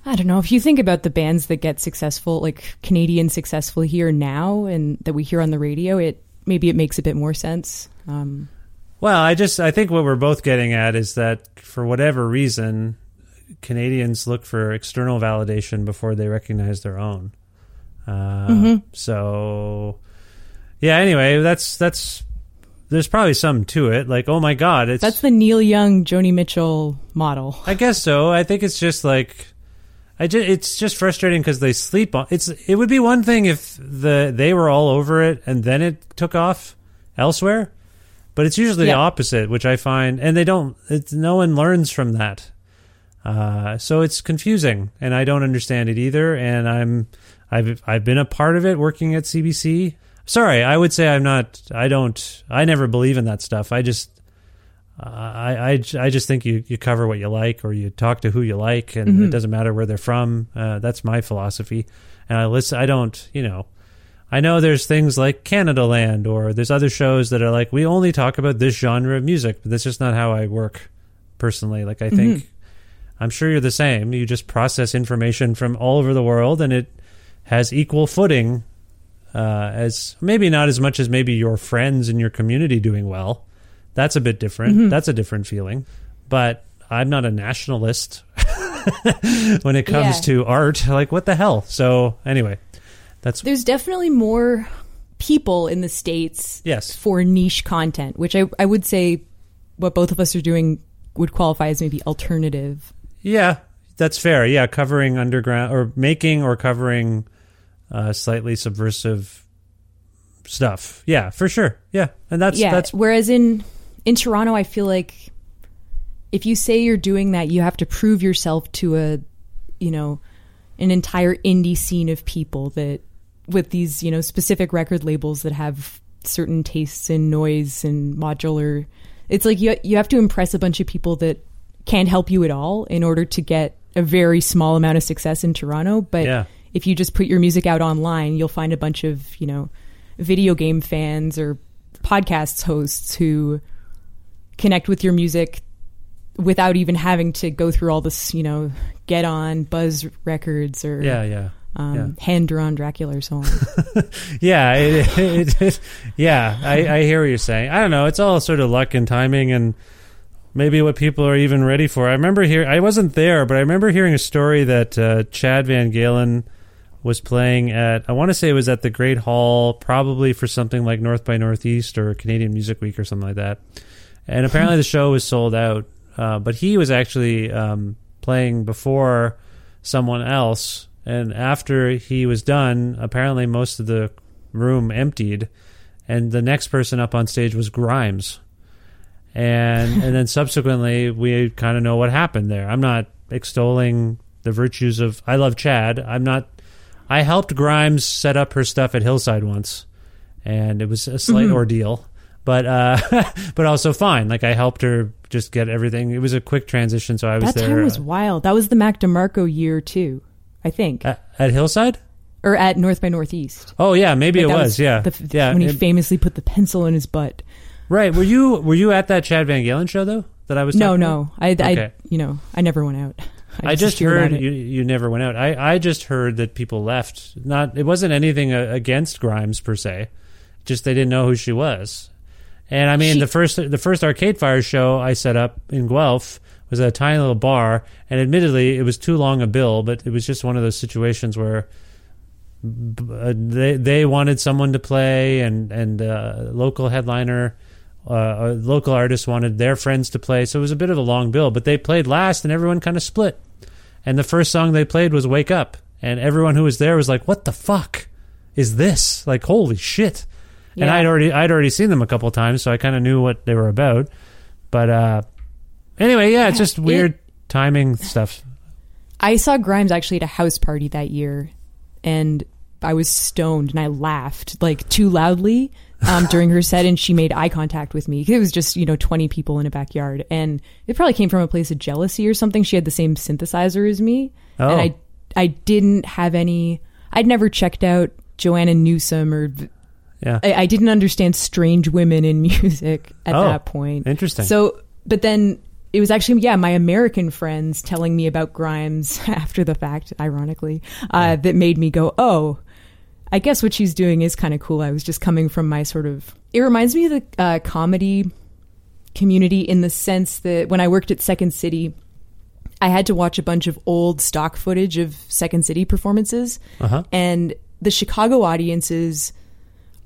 I don't know if you think about the bands that get successful, like Canadian successful here now, and that we hear on the radio. It maybe it makes a bit more sense. Um, Well, I just I think what we're both getting at is that for whatever reason, Canadians look for external validation before they recognize their own. Uh, Mm-hmm. So, yeah. Anyway, that's that's there's probably some to it. Like, oh my god, it's That's the Neil Young, Joni Mitchell model. I guess so. I think it's just like I just it's just frustrating because they sleep on it's. It would be one thing if the they were all over it and then it took off elsewhere, but it's usually the opposite, which I find, and they don't. It's, no one learns from that, uh, so it's confusing, and I don't understand it either. And I'm I've I've been a part of it working at CBC. Sorry, I would say I'm not. I don't. I never believe in that stuff. I just uh, I, I, I just think you, you cover what you like or you talk to who you like and it doesn't matter where they're from. Uh, that's my philosophy. And I listen, I don't, you know, I know there's things like Canadaland or there's other shows that are like, we only talk about this genre of music, but that's just not how I work personally. Like, I think, I'm sure you're the same. You just process information from all over the world and it has equal footing uh, as maybe not as much as maybe your friends in your community doing well. That's a bit different. That's a different feeling. But I'm not a nationalist when it comes Yeah. to art. Like, what the hell? So, anyway, that's There's definitely more people in the States Yes. for niche content, which I, I would say what both of us are doing would qualify as maybe alternative. yeah, that's fair. Yeah, covering underground or making or covering uh, slightly subversive stuff. Yeah, for sure. Yeah, and that's yeah. that's Whereas in in Toronto, I feel like if you say you're doing that, you have to prove yourself to a, you know, an entire indie scene of people that with these, you know, specific record labels that have certain tastes in noise and modular. It's like you you have to impress a bunch of people that can't help you at all in order to get a very small amount of success in Toronto. But Yeah. if you just put your music out online, you'll find a bunch of, you know, video game fans or podcasts hosts who connect with your music without even having to go through all this, you know, get on Buzz Records or yeah, yeah. um, yeah. hand drawn Dracula or so on. Yeah, it, it, it, yeah, I, I hear what you're saying. I don't know. It's all sort of luck and timing, and maybe what people are even ready for. I remember here. I wasn't there, but I remember hearing a story that uh, Chad VanGaalen was playing at. I want to say it was at the Great Hall, probably for something like North by Northeast or Canadian Music Week or something like that. And apparently the show was sold out, uh, but he was actually um, playing before someone else. And after he was done, apparently most of the room emptied, and the next person up on stage was Grimes. And and then subsequently, we kind of know what happened there. I'm not extolling the virtues of. I love Chad. I'm not. I helped Grimes set up her stuff at Hillside once, and it was a slight ordeal, but uh, but also fine. Like I helped her just get everything. It was a quick transition, so I was that there time was uh, wild. That was the Mac DeMarco year too, I think, at, at Hillside. or at North by Northeast. Oh yeah, maybe Like, it that was. yeah, the, yeah. when he it- famously put the pencil in his butt. right. Were you were you at that Chad VanGaalen show though? That I was. No, no? I, I, Okay. you know, I never went out. I just hear about heard you, you never went out. I, I just heard that people left. Not it wasn't anything uh, against Grimes per se, just they didn't know who she was. And I mean She- the first the first Arcade Fire show I set up in Guelph was a tiny little bar, and admittedly it was too long a bill, but it was just one of those situations where uh, they they wanted someone to play, and and uh, local headliner. Uh, a local artist wanted their friends to play, so it was a bit of a long bill. But they played last, and everyone kind of split. And the first song they played was "Wake Up," and everyone who was there was like, "What the fuck is this? Like, holy shit!" And I'd already I'd already seen them a couple times, so I kind of knew what they were about. But uh, anyway, yeah, it's just weird timing stuff. I saw Grimes actually at a house party that year, and I was stoned and I laughed like too loudly um, during her set, and she made eye contact with me. It was just you know twenty people in a backyard, and it probably came from a place of jealousy or something. She had the same synthesizer as me, Oh. and I I didn't have any. I'd never checked out Joanna Newsom or. Yeah, I, I didn't understand strange women in music at Oh, that point. interesting. So, but then it was actually yeah, my American friends telling me about Grimes after the fact, ironically, uh, that made me go, oh. I guess what she's doing is kind of cool. I was just coming from my sort of. It reminds me of the uh, comedy community in the sense that when I worked at Second City, I had to watch a bunch of old stock footage of Second City performances, Uh-huh. and the Chicago audiences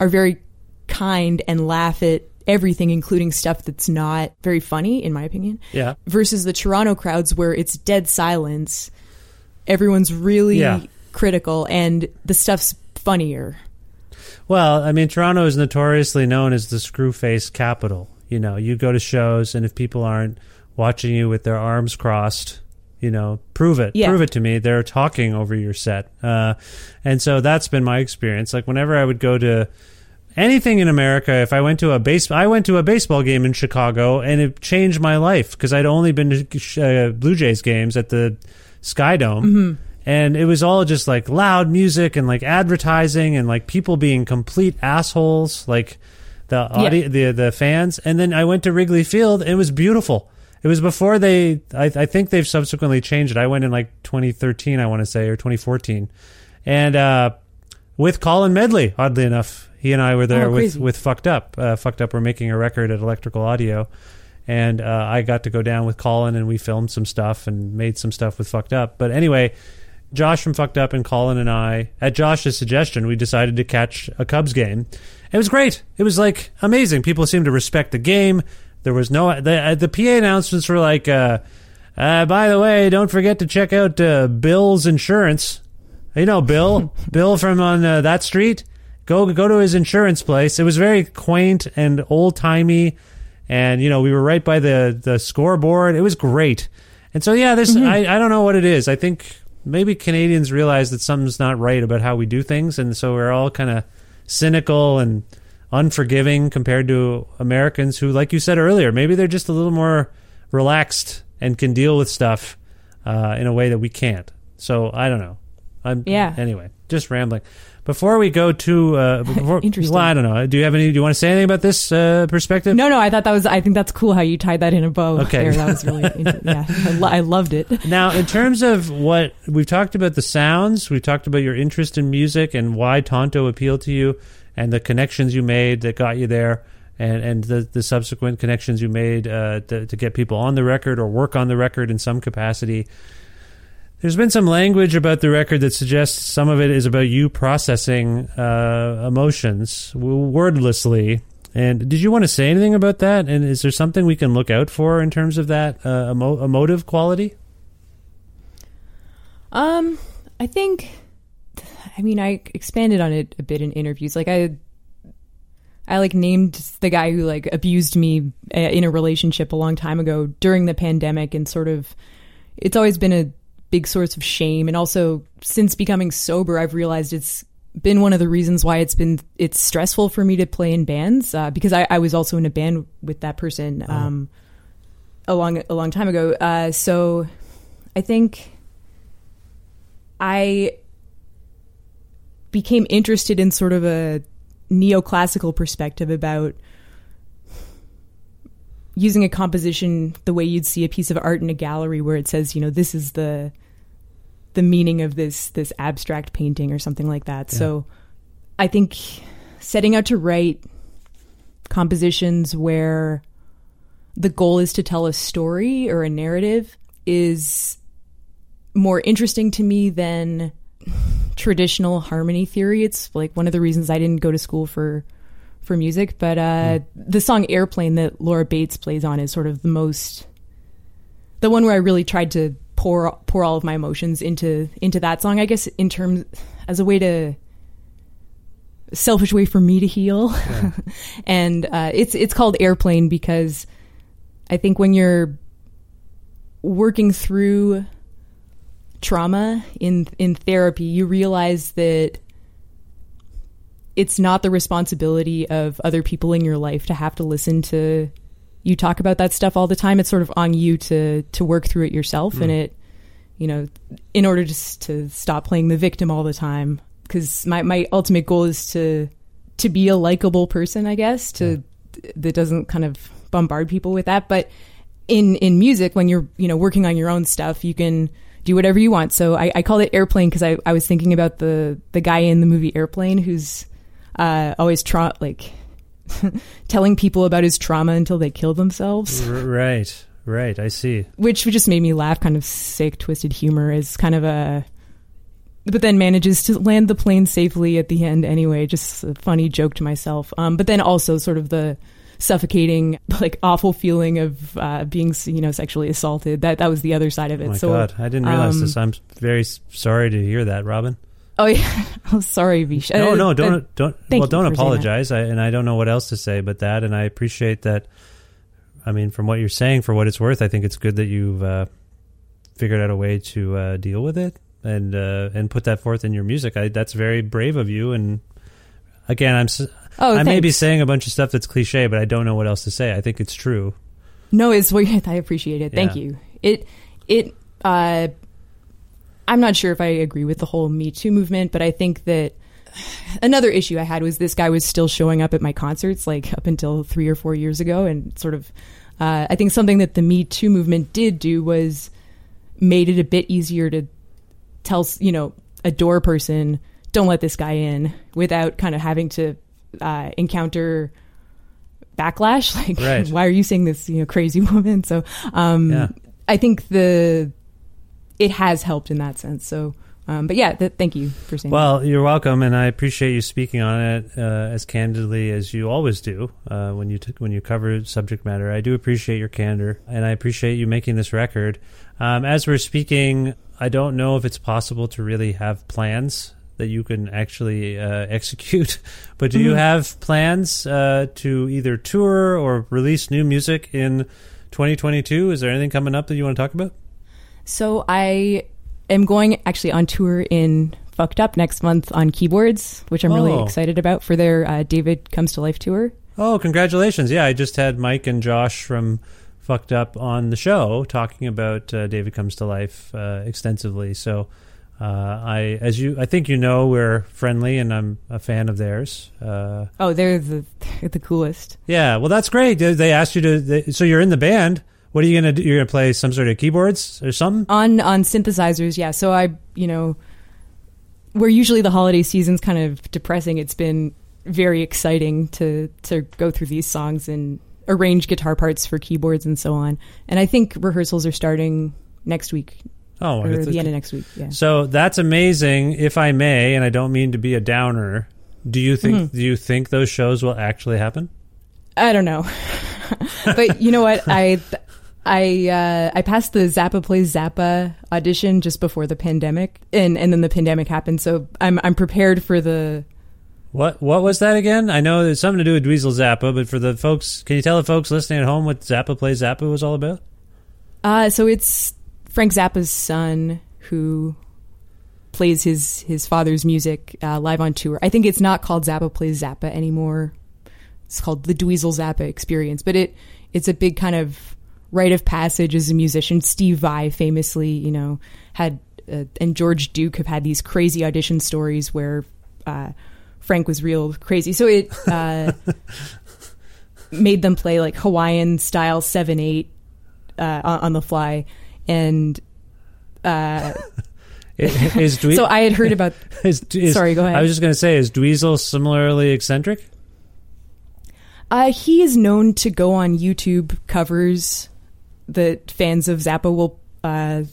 are very kind and laugh at everything, including stuff that's not very funny, in my opinion. Yeah. Versus the Toronto crowds, where it's dead silence. Everyone's really Yeah. critical, and the stuff's funnier. Well, I mean, Toronto is notoriously known as the screw face capital. You know, you go to shows, and if people aren't watching you with their arms crossed, you know, prove it. Yeah. Prove it to me. They're talking over your set. Uh, and so that's been my experience. Like, whenever I would go to anything in America, if I went to a base, I went to a baseball game in Chicago, and it changed my life because I'd only been to uh, Blue Jays games at the Sky Dome, and it was all just like loud music and like advertising and like people being complete assholes, like the audi- the the fans. And then I went to Wrigley Field, and it was beautiful. It was before they. I, I think they've subsequently changed it. I went in like 2013, I want to say, or 2014, and uh, with Colin Medley. Oddly enough, he and I were there Oh, with with fucked up. Uh, fucked up. We're making a record at Electrical Audio, and uh, I got to go down with Colin, and we filmed some stuff and made some stuff with fucked up. But anyway. Josh from Fucked Up and Colin and I, at Josh's suggestion, we decided to catch a Cubs game. It was great. It was like amazing. People seemed to respect the game. There was no the uh, the PA announcements were like, uh, uh, by the way, don't forget to check out uh, Bill's insurance. You know Bill, Bill from on uh, that street. Go go to his insurance place. It was very quaint and old timey, and you know we were right by the the scoreboard. It was great. And so yeah, this I, I don't know what it is. I think maybe Canadians realize that something's not right about how we do things, and so we're all kind of cynical and unforgiving compared to Americans who, like you said earlier, maybe they're just a little more relaxed and can deal with stuff uh, in a way that we can't. So I don't know. I'm, Yeah. Anyway, just rambling. Before we go to uh, before, Interesting. Well, I don't know. Do you have any? Do you want to say anything about this uh, perspective? No, no, I thought that was. I think that's cool how you tied that in a bow. Okay. there. that was really. yeah, I, lo- I loved it. Now, in terms of what we've talked about the sounds, we've talked about your interest in music and why Tonto appealed to you, and the connections you made that got you there, and and the the subsequent connections you made uh, to, to get people on the record or work on the record in some capacity. There's been some language about the record that suggests some of it is about you processing uh, emotions wordlessly. And did you want to say anything about that? And is there something we can look out for in terms of that uh, emo- emotive quality? Um, I think. I mean, I expanded on it a bit in interviews. Like I, I like named the guy who like abused me uh, in a relationship a long time ago during the pandemic, and sort of, it's always been a big source of shame. And also, since becoming sober, I've realized it's been one of the reasons why it's been it's stressful for me to play in bands uh, because I, I was also in a band with that person um, a long a long time ago. Uh, so I think I became interested in sort of a neoclassical perspective about using a composition the way you'd see a piece of art in a gallery where it says, you know, this is the the meaning of this this abstract painting or something like that. So I think setting out to write compositions where the goal is to tell a story or a narrative is more interesting to me than traditional harmony theory. It's like one of the reasons I didn't go to school for for music, but uh, the song "Airplane" that Laura Bates plays on is sort of the most the one where I really tried to pour pour all of my emotions into into that song. I guess in terms as a way to selfish way for me to heal, and uh, it's it's called "Airplane" because I think when you're working through trauma in in therapy, you realize that it's not the responsibility of other people in your life to have to listen to you talk about that stuff all the time. It's sort of on you to to work through it yourself, and hmm. it, you know, in order to to stop playing the victim all the time. Because my my ultimate goal is to to be a likable person, I guess, to that doesn't kind of bombard people with that. But in in music, when you're you know working on your own stuff, you can do whatever you want. So I, I called it airplane because I, I was thinking about the the guy in the movie Airplane who's uh, always tra- like telling people about his trauma until they kill themselves. R- right, right. I see. which just made me laugh. Kind of sick, twisted humor is kind of a, but then manages to land the plane safely at the end anyway. Just a funny joke to myself. Um, but then also sort of the suffocating, like awful feeling of uh, being, you know, sexually assaulted. That that was the other side of it. Oh my so, God, I didn't realize um, this. I'm very sorry to hear that, Robin. Oh yeah, I'm oh, sorry, Vish. No, Uh, no, uh, don't, don't. Well, don't for saying that. apologize. I, and I don't know what else to say but that. And I appreciate that. I mean, from what you're saying, for what it's worth, I think it's good that you've uh, figured out a way to uh, deal with it and uh, and put that forth in your music. I, that's very brave of you. And again, I'm. Oh, I may be saying a bunch of stuff that's cliche, but I don't know what else to say. I think it's true. No, it's weird. I appreciate it. Thank Yeah. you. It it uh I'm not sure if I agree with the whole Me Too movement, but I think that another issue I had was this guy was still showing up at my concerts like up until 3 or 4 years ago and sort of uh I think something that the Me Too movement did do was made it a bit easier to tell, you know, a door person don't let this guy in without kind of having to uh encounter backlash like Right. why are you saying this you know crazy woman so um Yeah. i think the it has helped in that sense so um but yeah th- thank you for saying that. Well, you're welcome, and I appreciate you speaking on it uh, as candidly as you always do uh, when you t- when you cover subject matter. I do appreciate your candor, and I appreciate you making this record. Um, as we're speaking, I don't know if it's possible to really have plans that you can actually uh, execute, but do you Mhm. have plans uh, to either tour or release new music in 2022? Is there anything coming up that you want to talk about? so i am going actually on tour in fucked up next month on keyboards which i'm really Oh. excited about for their uh, david comes to life tour Oh, congratulations! Yeah, I just had Mike and Josh from Fucked Up on the show talking about uh, David Comes to Life uh, extensively. So, uh, I, as you, I think you know, we're friendly, and I'm a fan of theirs. Uh, oh they're the they're the coolest yeah, well, that's great. They- asked you to, they, so you're in the band. What are you gonna do? You're gonna play some sort of keyboards or something? on on synthesizers yeah so i you know where usually the holiday season's kind of depressing it's been very exciting to to go through these songs and arrange guitar parts for keyboards and so on and i think rehearsals are starting next week Oh, or the end of next week yeah So that's amazing. If I may, and I don't mean to be a downer, do you think Mhm. do you think those shows will actually happen? i don't know but you know what i I uh, I passed the Zappa plays Zappa audition just before the pandemic, and and then the pandemic happened. So I'm I'm prepared for the What what was that again? I know it's something to do with Dweezil Zappa, but for the folks, can you tell the folks listening at home what Zappa plays Zappa was all about? Uh, so it's Frank Zappa's son who plays his his father's music uh, live on tour. I think it's not called Zappa plays Zappa anymore. It's called the Dweezil Zappa Experience, but it it's a big kind of rite of passage as a musician. Steve Vai famously, you know, had uh, and George Duke have had these crazy audition stories where uh, Frank was real crazy. So it uh, made them play like Hawaiian style seven eight uh, on, on the fly, and uh, Is Dwe- so I had heard about. is, is- Sorry, go ahead. I was just going to say, is Dweezil similarly eccentric? Uh, he is known to go on YouTube covers that fans of Zappa will uh,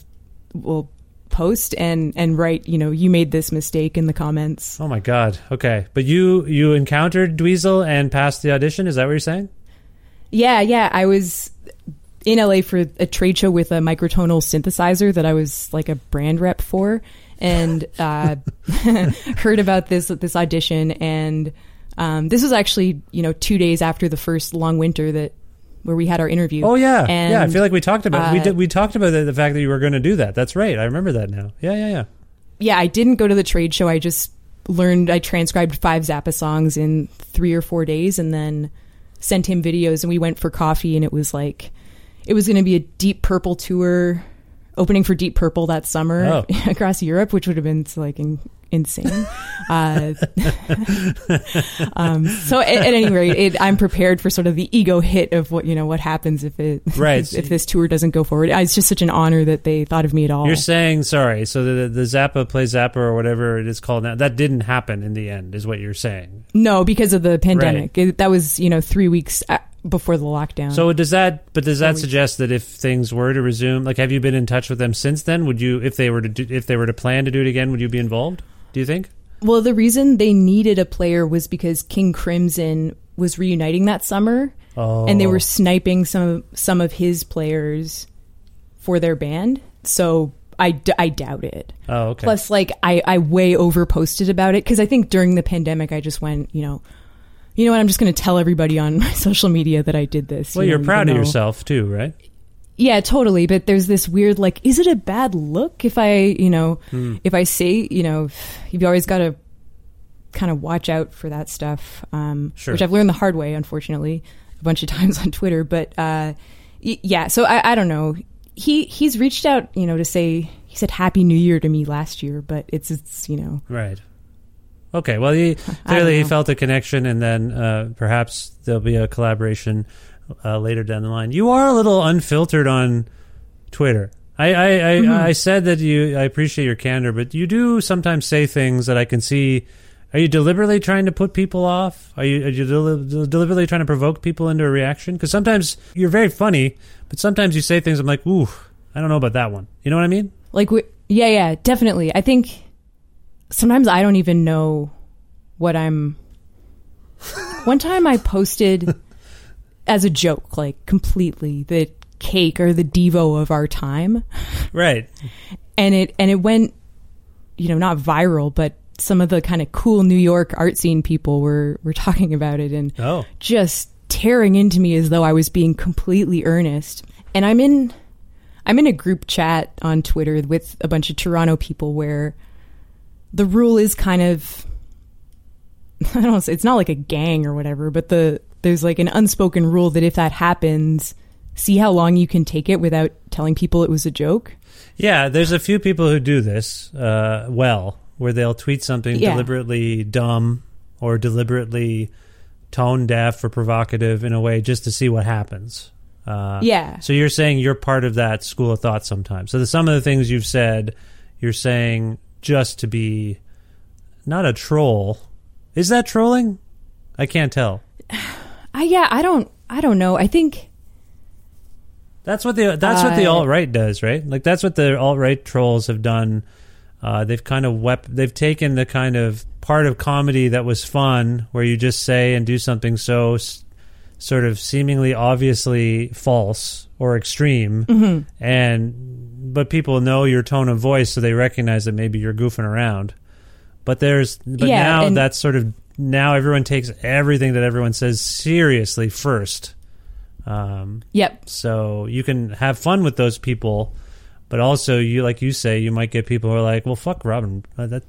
will post and and write. You know, you made this mistake in the comments. Oh my God! Okay, but you you encountered Dweezil and passed the audition. Is that what you're saying? Yeah, yeah. I was in LA for a trade show with a microtonal synthesizer that I was like a brand rep for, and uh, heard about this this audition. And um, this was actually you know two days after the first long winter that where we had our interview. Oh yeah, and, yeah. I feel like we talked about we uh, did we talked about the, the fact that you were going to do that. That's right. I remember that now. Yeah, yeah, yeah. yeah, I didn't go to the trade show. I just learned, I transcribed five Zappa songs in three or four days and then sent him videos. And we went for coffee, and it was like, it was going to be a Deep Purple tour opening for Deep Purple that summer Oh. across Europe, which would have been like in, insane. uh, um, so at, at, any rate, it, I'm prepared for sort of the ego hit of what you know what happens if it right. if, if, this tour doesn't go forward. It's just such an honor that they thought of me at all. You're saying sorry, so the the Zappa play Zappa or whatever it is called now that didn't happen in the end, is what you're saying? No, because of the pandemic. Right. It, that was you know three weeks before the lockdown. So does that? But does that suggest that if things were to resume, like, have you been in touch with them since then? Would you, if they were to, do, if they were to plan to do it again, would you be involved? Do you think? Well, the reason they needed a player was because King Crimson was reuniting that summer, oh. and they were oh. sniping some some of his players for their band. So I, d- I doubt it. Oh, okay. Plus, like I I way over posted about it because I think during the pandemic I just went, you know, you know what? I'm just going to tell everybody on my social media that I did this. Well, you are proud of yourself too, right? Yeah, totally. But there's this weird, like, is it a bad look if I, you know, Hmm. if I say, you know, you've always got to kind of watch out for that stuff. Um, Sure. Which I've learned the hard way, unfortunately, a bunch of times on Twitter. But uh, y- yeah, so I, I don't know. He he's reached out, you know, to say he said Happy New Year to me last year, but it's it's you know Right. Okay. Well, he clearly he felt a connection, and then uh, perhaps there'll be a collaboration uh, later down the line. You are a little unfiltered on Twitter. I I, I, Mm-hmm. I said that you. I appreciate your candor, but you do sometimes say things that I can see. Are you deliberately trying to put people off? Are you, are you del- deliberately trying to provoke people into a reaction? Because sometimes you're very funny, but sometimes you say things I'm like, ooh, I don't know about that one. You know what I mean? like we, yeah yeah definitely. I think sometimes I don't even know what I'm. One time I posted as a joke, like completely, that cake or the Devo of our time, Right. and it and it went, you know, not viral, but some of the kind of cool New York art scene people were were talking about it and Oh. just tearing into me as though I was being completely earnest. And I'm in I'm in a group chat on Twitter with a bunch of Toronto people where the rule is kind of I don't know, it's not like a gang or whatever, but the there's like an unspoken rule that if that happens, see how long you can take it without telling people it was a joke. Yeah, there's a few people who do this uh, well, where they'll tweet something Yeah. deliberately dumb or deliberately tone deaf or provocative in a way just to see what happens. Uh, Yeah. So you're saying you're part of that school of thought sometimes. So the, some of the things you've said, you're saying just to be not a troll. Is that trolling? I can't tell. I yeah, I don't I don't know. I think That's what the that's what the Uh, alt right does, right? Like that's what the alt right trolls have done. Uh, they've kind of wep- they've taken the kind of part of comedy that was fun, where you just say and do something so s- sort of seemingly obviously false or extreme, Mm-hmm. and but people know your tone of voice, so they recognize that maybe you're goofing around. But there's but Yeah, now that's sort of now everyone takes everything that everyone says seriously first. Um, yep. so you can have fun with those people, but also you, like you say, you might get people who are like, "Well, fuck Robin. That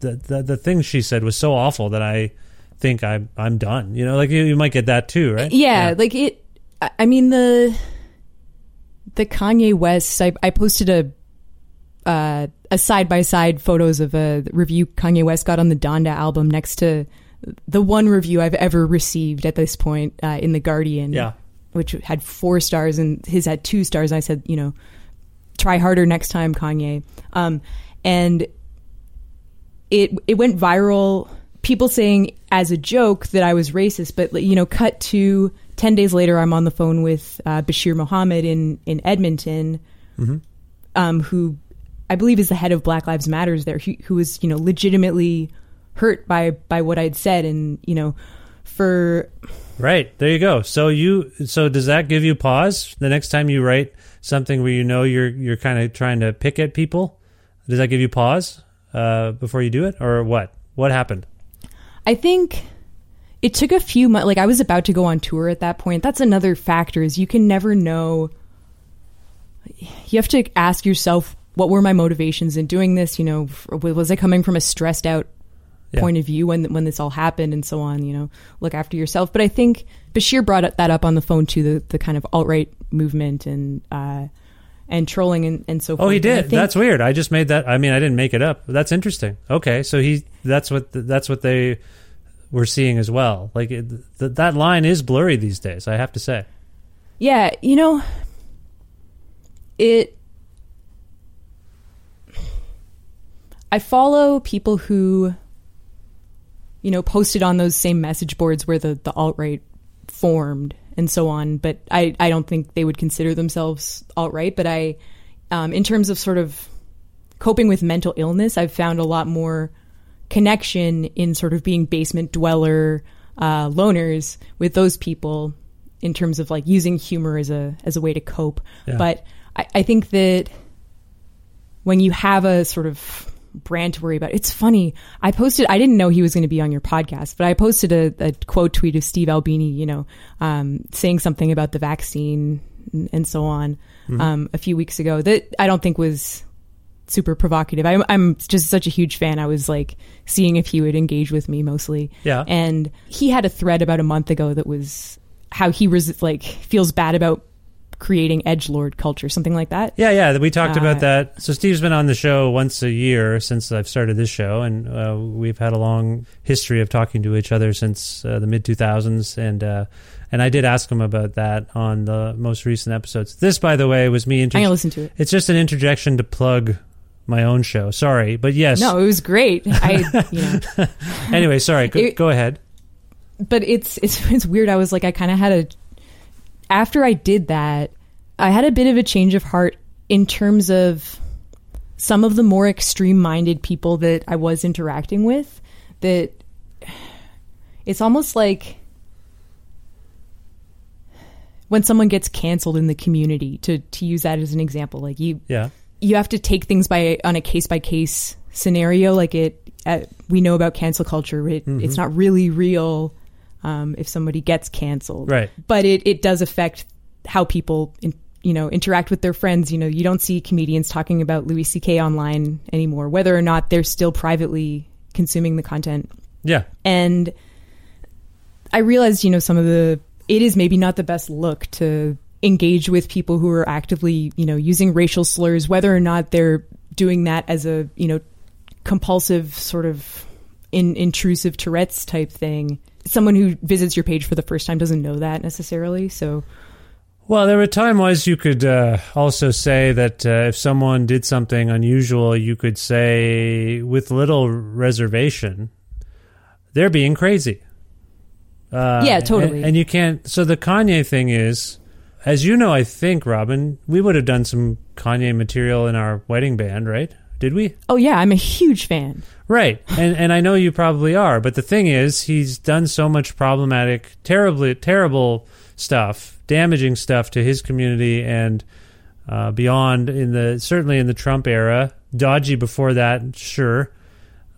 the the, the thing she said was so awful that I think I'm I'm done." You know, like you, you might get that too, right? Yeah, like it. I- I mean the the Kanye West. I, I posted a uh, a side by side photos of a review Kanye West got on the Donda album next to the one review I've ever received at this point uh, in the Guardian. Yeah. which had four stars and his had two stars. I said, you know, try harder next time, Kanye. Um, and it it went viral. People saying as a joke that I was racist, but you know, cut to ten days later, I'm on the phone with uh, Bashir Mohamed in in Edmonton, um, who I believe is the head of Black Lives Matters there, who, who was you know legitimately hurt by by what I'd said, and you know, for Right there you go. So you so does that give you pause the next time you write something where you know you're you're kind of trying to pick at people? Does that give you pause uh, before you do it, or what? What happened? I think it took a few months. Like I was about to go on tour at that point. That's another factor is you can never know. You have to ask yourself, what were my motivations in doing this? You know, was I coming from a stressed out Yeah. point of view when when this all happened and so on? You know, look after yourself. But I think Bashir brought that up on the phone too. The the kind of alt right movement and uh, and trolling and, and so forth. Oh, he did. think- That's weird. I just made that. I mean, I didn't make it up. That's interesting. Okay, so he. That's what. That's what they were seeing as well. Like it, th- that line is blurry these days. I have to say. Yeah, you know, it. I follow people who, you know, posted on those same message boards where the, the alt right formed and so on, but I, I don't think they would consider themselves alt right. But I, um, in terms of sort of coping with mental illness, I've found a lot more connection in sort of being basement dweller uh, loners with those people in terms of like using humor as a as a way to cope. Yeah. But I, I think that when you have a sort of brand to worry about, it's funny. I posted. I didn't know he was going to be on your podcast, but I posted a, a quote tweet of Steve Albini, you know, um, saying something about the vaccine and, and so on um, a few weeks ago that I don't think was super provocative. I'm, I'm just such a huge fan. I was like seeing if he would engage with me mostly. Yeah. And he had a thread about a month ago that was how he was like feels bad about creating edge lord culture, something like that. Yeah, yeah. We talked Uh, about that. So Steve's been on the show once a year since I've started this show, and uh, we've had a long history of talking to each other since uh, the mid two thousands. And uh, and I did ask him about that on the most recent episodes. This, by the way, was me. Inter- I'm gonna listen to it. It's just an interjection to plug my own show. Sorry, but yes. No, it was great. I, you know, Anyway, sorry. Go, It- go ahead. but it's it's it's weird. I was like, I kind of had a after I did that, I had a bit of a change of heart in terms of some of the more extreme minded people that I was interacting with. That it's almost like when someone gets canceled in the community to to use that as an example like you Yeah. You have to take things by on a case by case scenario. Like it, uh, we know about cancel culture. It, Mm-hmm. It's not really real um, if somebody gets canceled, Right. But it it does affect how people, in, you know, interact with their friends. You know, you don't see comedians talking about Louis C.K. online anymore, whether or not they're still privately consuming the content. Yeah. And I realized, you know, some of the it is maybe not the best look to engage with people who are actively, you know, using racial slurs, whether or not they're doing that as a, you know, compulsive sort of in, intrusive Tourette's type thing. Someone who visits your page for the first time doesn't know that necessarily. So Well, there were time was you could uh, also say that uh, if someone did something unusual, you could say with little reservation, they're being crazy. Uh, Yeah, totally. And, and you can't. So the Kanye thing is, as you know, I think Robin, we would have done some Kanye material in our wedding band, right? Did we? Oh yeah, I'm a huge fan. Right. And and I know you probably are, but the thing is he's done so much problematic, terribly terrible stuff, damaging stuff to his community and uh, beyond in the certainly in the Trump era, dodgy before that, sure.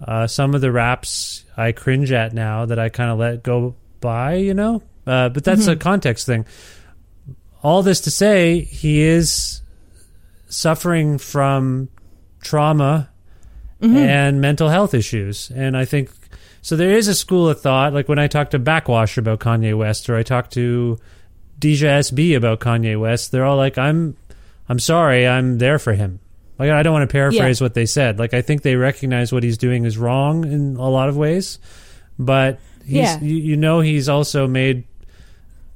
Uh, some of the raps I cringe at now that I kind of let go by, you know? Uh, but that's a context thing. All this to say, he is suffering from trauma and mental health issues. And I think so. There is a school of thought, like when I talk to Backxwash about Kanye West, or I talk to Dijah SB about Kanye West, they're all like, "I'm, I'm sorry, I'm there for him." Like I don't want to paraphrase what they said. Like I think they recognize what he's doing is wrong in a lot of ways, but he's, Yeah. you, you know he's also made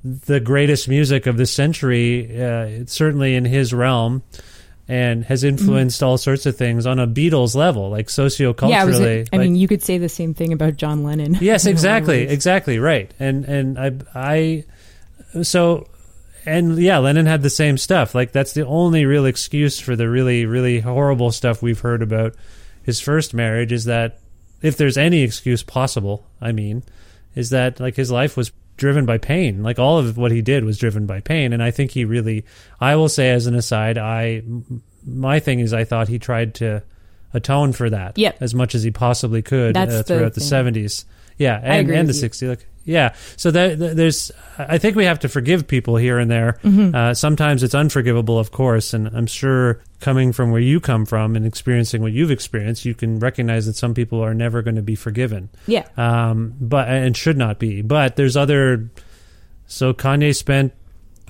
the greatest music of the century, uh, certainly in his realm, and has influenced all sorts of things on a Beatles level, like socioculturally. yeah, I, like- mean, you could say the same thing about John Lennon. yes, in a lot of exactly, exactly, right. And and I I so and yeah, Lennon had the same stuff. Like that's the only real excuse for the really really horrible stuff we've heard about his first marriage is that if there's any excuse possible, I mean, is that like his life was driven by pain. Like all of what he did was driven by pain, and I think he really. I will say as an aside, I my thing is I thought he tried to atone for that Yep. as much as he possibly could uh, throughout the seventies. Yeah, and, agree and the sixties. Like, yeah, so there's. I think we have to forgive people here and there. Mm-hmm. Uh, sometimes it's unforgivable, of course, and I'm sure coming from where you come from and experiencing what you've experienced, you can recognize that some people are never going to be forgiven Yeah. um, but and should not be. But there's other. So Kanye spent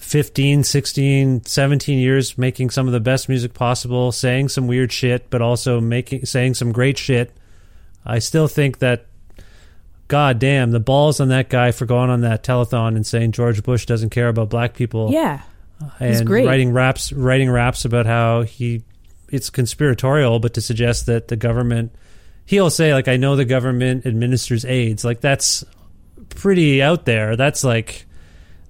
15, 16, 17 years making some of the best music possible, saying some weird shit, but also making saying some great shit. I still think that God damn, the balls on that guy for going on that telethon and saying George Bush doesn't care about black people. Yeah. Uh, He's and great. writing raps writing raps about how he it's conspiratorial, but to suggest that the government he'll say like I know the government administers AIDS. Like that's pretty out there. That's like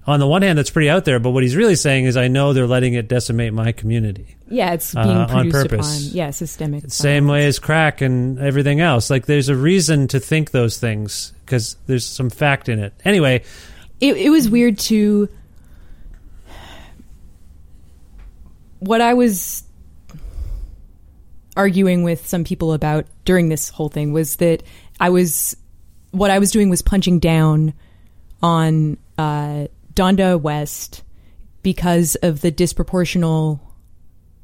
on the one hand that's pretty out there, but what he's really saying is I know they're letting it decimate my community. Yeah, it's being Uh, on purpose. upon. Yeah, systemic. Same violence. way as crack and everything else. Like there's a reason to think those things because there's some fact in it. Anyway, it, it was weird to what I was arguing with some people about during this whole thing was that I was what I was doing was punching down on uh, Donda West because of the disproportional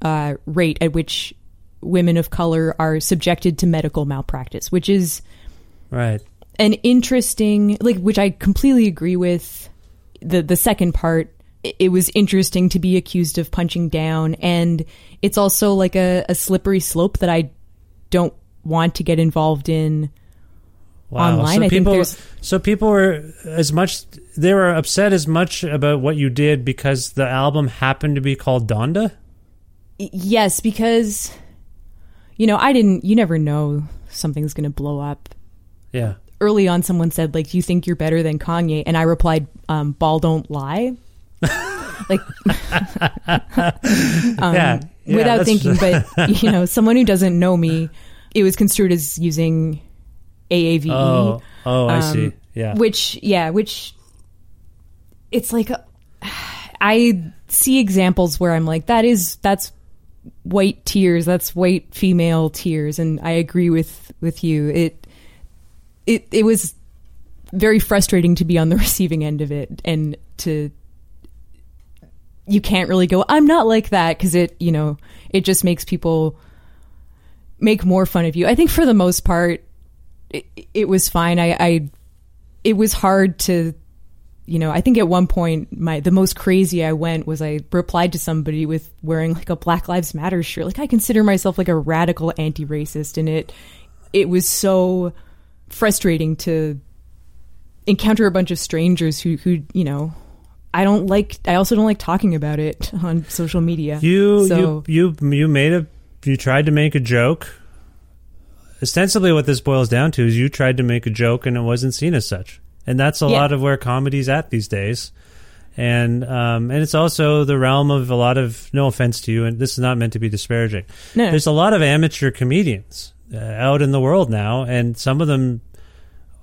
uh, rate at which women of color are subjected to medical malpractice, which is right. an interesting like which I completely agree with the the second part it was interesting to be accused of punching down and it's also like a, a slippery slope that I don't want to get involved in Wow. online. So I think people, so people were as much they were upset as much about what you did because the album happened to be called Donda. yes because you know I didn't you never know something's going to blow up Yeah. early on someone said like do you think you're better than Kanye and I replied um, ball don't lie like um, yeah. Yeah, without thinking but you know someone who doesn't know me it was construed as using AAVE Oh, oh, I um, see. Yeah. which yeah which it's like uh, I see examples where I'm like that is that's white tears that's white female tears and I agree with with you it it it was very frustrating to be on the receiving end of it and to you can't really go I'm not like that because it you know it just makes people make more fun of you. I think for the most part it, it was fine. I, I it was hard to you know, I think at one point my the most crazy I went was I replied to somebody with wearing like a Black Lives Matter shirt. Like I consider myself like a radical anti-racist and it it was so frustrating to encounter a bunch of strangers who who, you know, I don't like I also don't like talking about it on social media. You so, you you you made a you tried to make a joke. Ostensibly, what this boils down to is you tried to make a joke and it wasn't seen as such, and that's a Yeah. lot of where comedy's at these days. And um, and it's also the realm of a lot of no offense to you, and this is not meant to be disparaging. No. There's a lot of amateur comedians uh, out in the world now, and some of them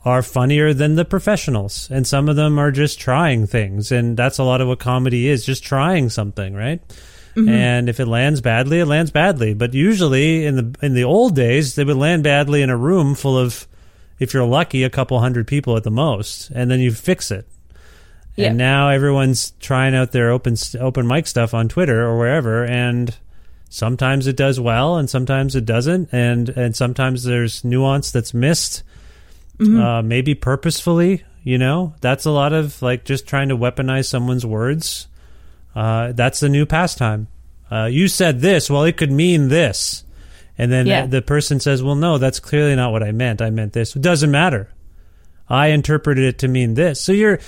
are funnier than the professionals, and some of them are just trying things, and that's a lot of what comedy is, just trying something, right? And if it lands badly, it lands badly. But usually, in the in the old days, they would land badly in a room full of, if you're lucky, a couple hundred people at the most, and then you fix it. Yeah. And now everyone's trying out their open open mic stuff on Twitter or wherever, and sometimes it does well, and sometimes it doesn't, and and sometimes there's nuance that's missed, uh, maybe purposefully. You know, that's a lot of like just trying to weaponize someone's words. Uh, that's the new pastime. Uh, you said this, well, it could mean this, and then Yeah. the person says, "Well, no, that's clearly not what I meant. I meant this." It doesn't matter. I interpreted it to mean this. So you're,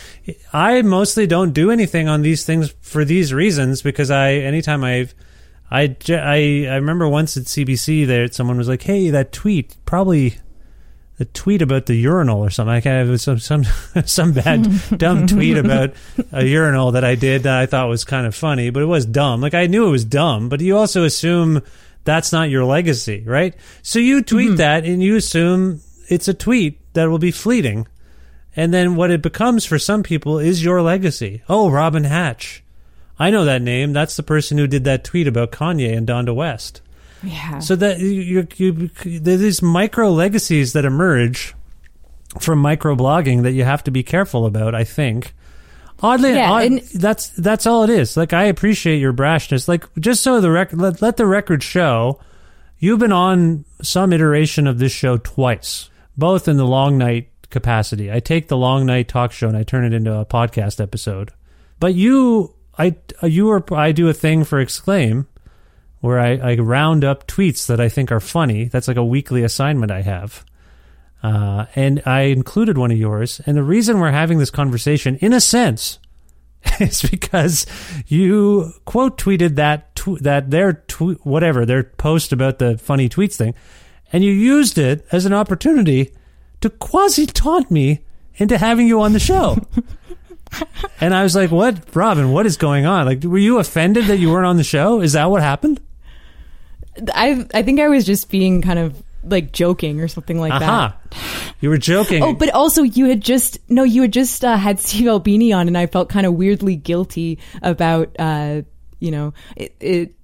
I mostly don't do anything on these things for these reasons because I, anytime I've, I, I, I remember once at CBC there, someone was like, "Hey, that tweet probably." The tweet about the urinal or something. I kind of some some some bad dumb tweet about a urinal that I did that I thought was kind of funny, but it was dumb. Like I knew it was dumb, but you also assume that's not your legacy, right? So you tweet mm-hmm. that and you assume it's a tweet that will be fleeting. And then what it becomes for some people is your legacy. Oh, Robin Hatch. I know that name. That's the person who did that tweet about Kanye and Donda West. Yeah. So that you, you, you there's these micro legacies that emerge from micro blogging that you have to be careful about. I think. Oddly, Yeah, odd- and- that's that's all it is. Like I appreciate your brashness. Like just so the record, let, let the record show, you've been on some iteration of this show twice, both in the long night capacity. I take the long night talk show and I turn it into a podcast episode. But you, I you or I do a thing for Exclaim where I, I round up tweets that I think are funny. That's like a weekly assignment I have. Uh, and I included one of yours. And the reason we're having this conversation, in a sense, is because you quote tweeted that tw- that their tw- whatever their post about the funny tweets thing, and you used it as an opportunity to quasi taunt me into having you on the show. and I was like, "What, Robin? What is going on? Like, were you offended that you weren't on the show? Is that what happened?" I I think I was just being kind of like joking or something like Aha. that. You were joking. Oh, but also you had just no, you had just uh, had Steve Albini on, and I felt kind of weirdly guilty about uh, you know it. it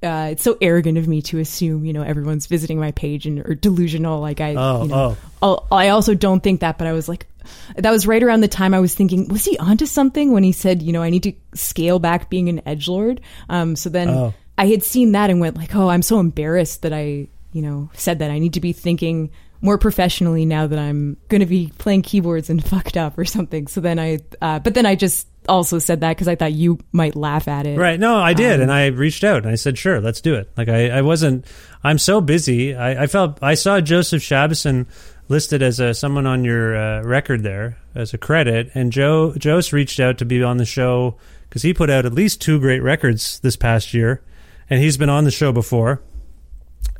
uh, it's so arrogant of me to assume, you know, everyone's visiting my page and or delusional. Like I, Oh, you know, oh. I also don't think that, but I was like, that was right around the time I was thinking, was he onto something when he said, you know, I need to scale back being an edge lord. Um, so then Oh. I had seen that and went like, oh, I'm so embarrassed that I, you know, said that I need to be thinking more professionally now that I'm going to be playing keyboards and fucked up or something. So then I, uh, but then I just also said that because I thought you might laugh at it. Right. No, I did. Um, and I reached out and I said, sure, let's do it. Like, I, I wasn't, I'm so busy. I, I felt, I saw Joseph Shabason listed as a, someone on your uh, record there as a credit. And Joe, Jose reached out to be on the show because he put out at least two great records this past year. And he's been on the show before.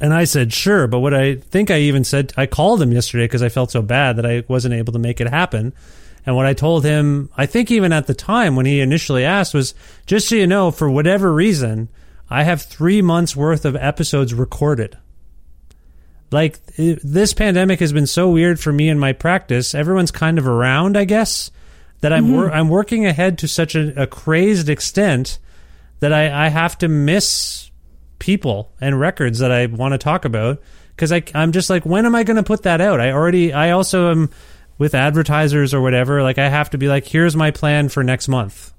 And I said, sure. But what I think I even said, I called him yesterday because I felt so bad that I wasn't able to make it happen. And what I told him, I think even at the time when he initially asked, was just so you know, for whatever reason, I have three months worth of episodes recorded. Like this pandemic has been so weird for me and my practice. Everyone's kind of around, I guess, that I'm wor- mm-hmm. I'm working ahead to such a, a crazed extent that I, I have to miss people and records that I want to talk about because I'm just like, when am I going to put that out? I already, I also am with advertisers or whatever. Like, I have to be like, here's my plan for next month.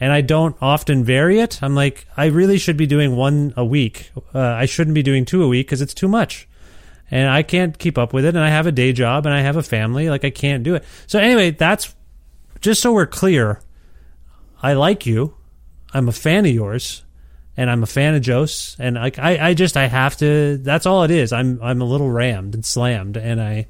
And I don't often vary it. I'm like, I really should be doing one a week. Uh, I shouldn't be doing two a week because it's too much. And I can't keep up with it. And I have a day job and I have a family. Like, I can't do it. So, anyway, that's just so we're clear. I like you. I'm a fan of yours, and I'm a fan of Jose. And like I, I just I have to. That's all it is. I'm I'm a little rammed and slammed, and I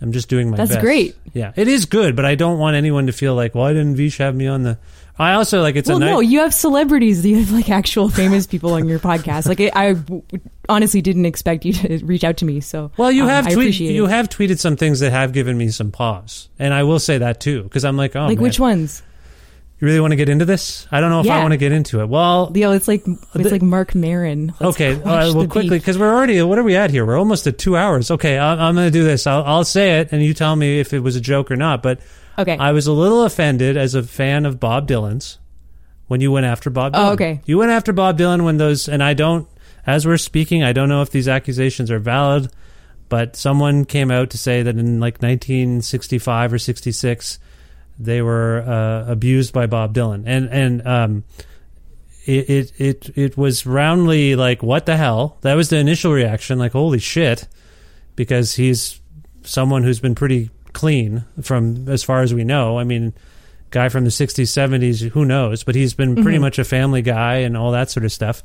I'm just doing my That's best. great. Yeah, it is good, but I don't want anyone to feel like, why didn't Vish have me on the? I also like it's Well, a night. no, you have celebrities. You have like actual famous people on your podcast. Like I, I honestly didn't expect you to reach out to me. So Well, you um, have I tweet, you it. have tweeted some things that have given me some pause, and I will say that too because I'm like, oh, like man. which ones? You really want to get into this? I don't know if I want to get into it. Well, Leo, it's like it's The- like Marc Maron. Let's okay, right, well, quickly, because we're already, what are we at here? We're almost at two hours. Okay, I, I'm going to do this. I'll, I'll say it, and you tell me if it was a joke or not. But Okay. I was a little offended as a fan of Bob Dylan's when you went after Bob oh, Dylan. Oh, okay. You went after Bob Dylan when those, and I don't, as we're speaking, I don't know if these accusations are valid, but someone came out to say that in like 1965 or 66, they were uh, abused by Bob Dylan, and and um, it, it it it was roundly like, what the hell? That was the initial reaction, like, holy shit, because he's someone who's been pretty clean from as far as we know. I mean, guy from the 60s, 70s, who knows? But he's been pretty much a family guy and all that sort of stuff.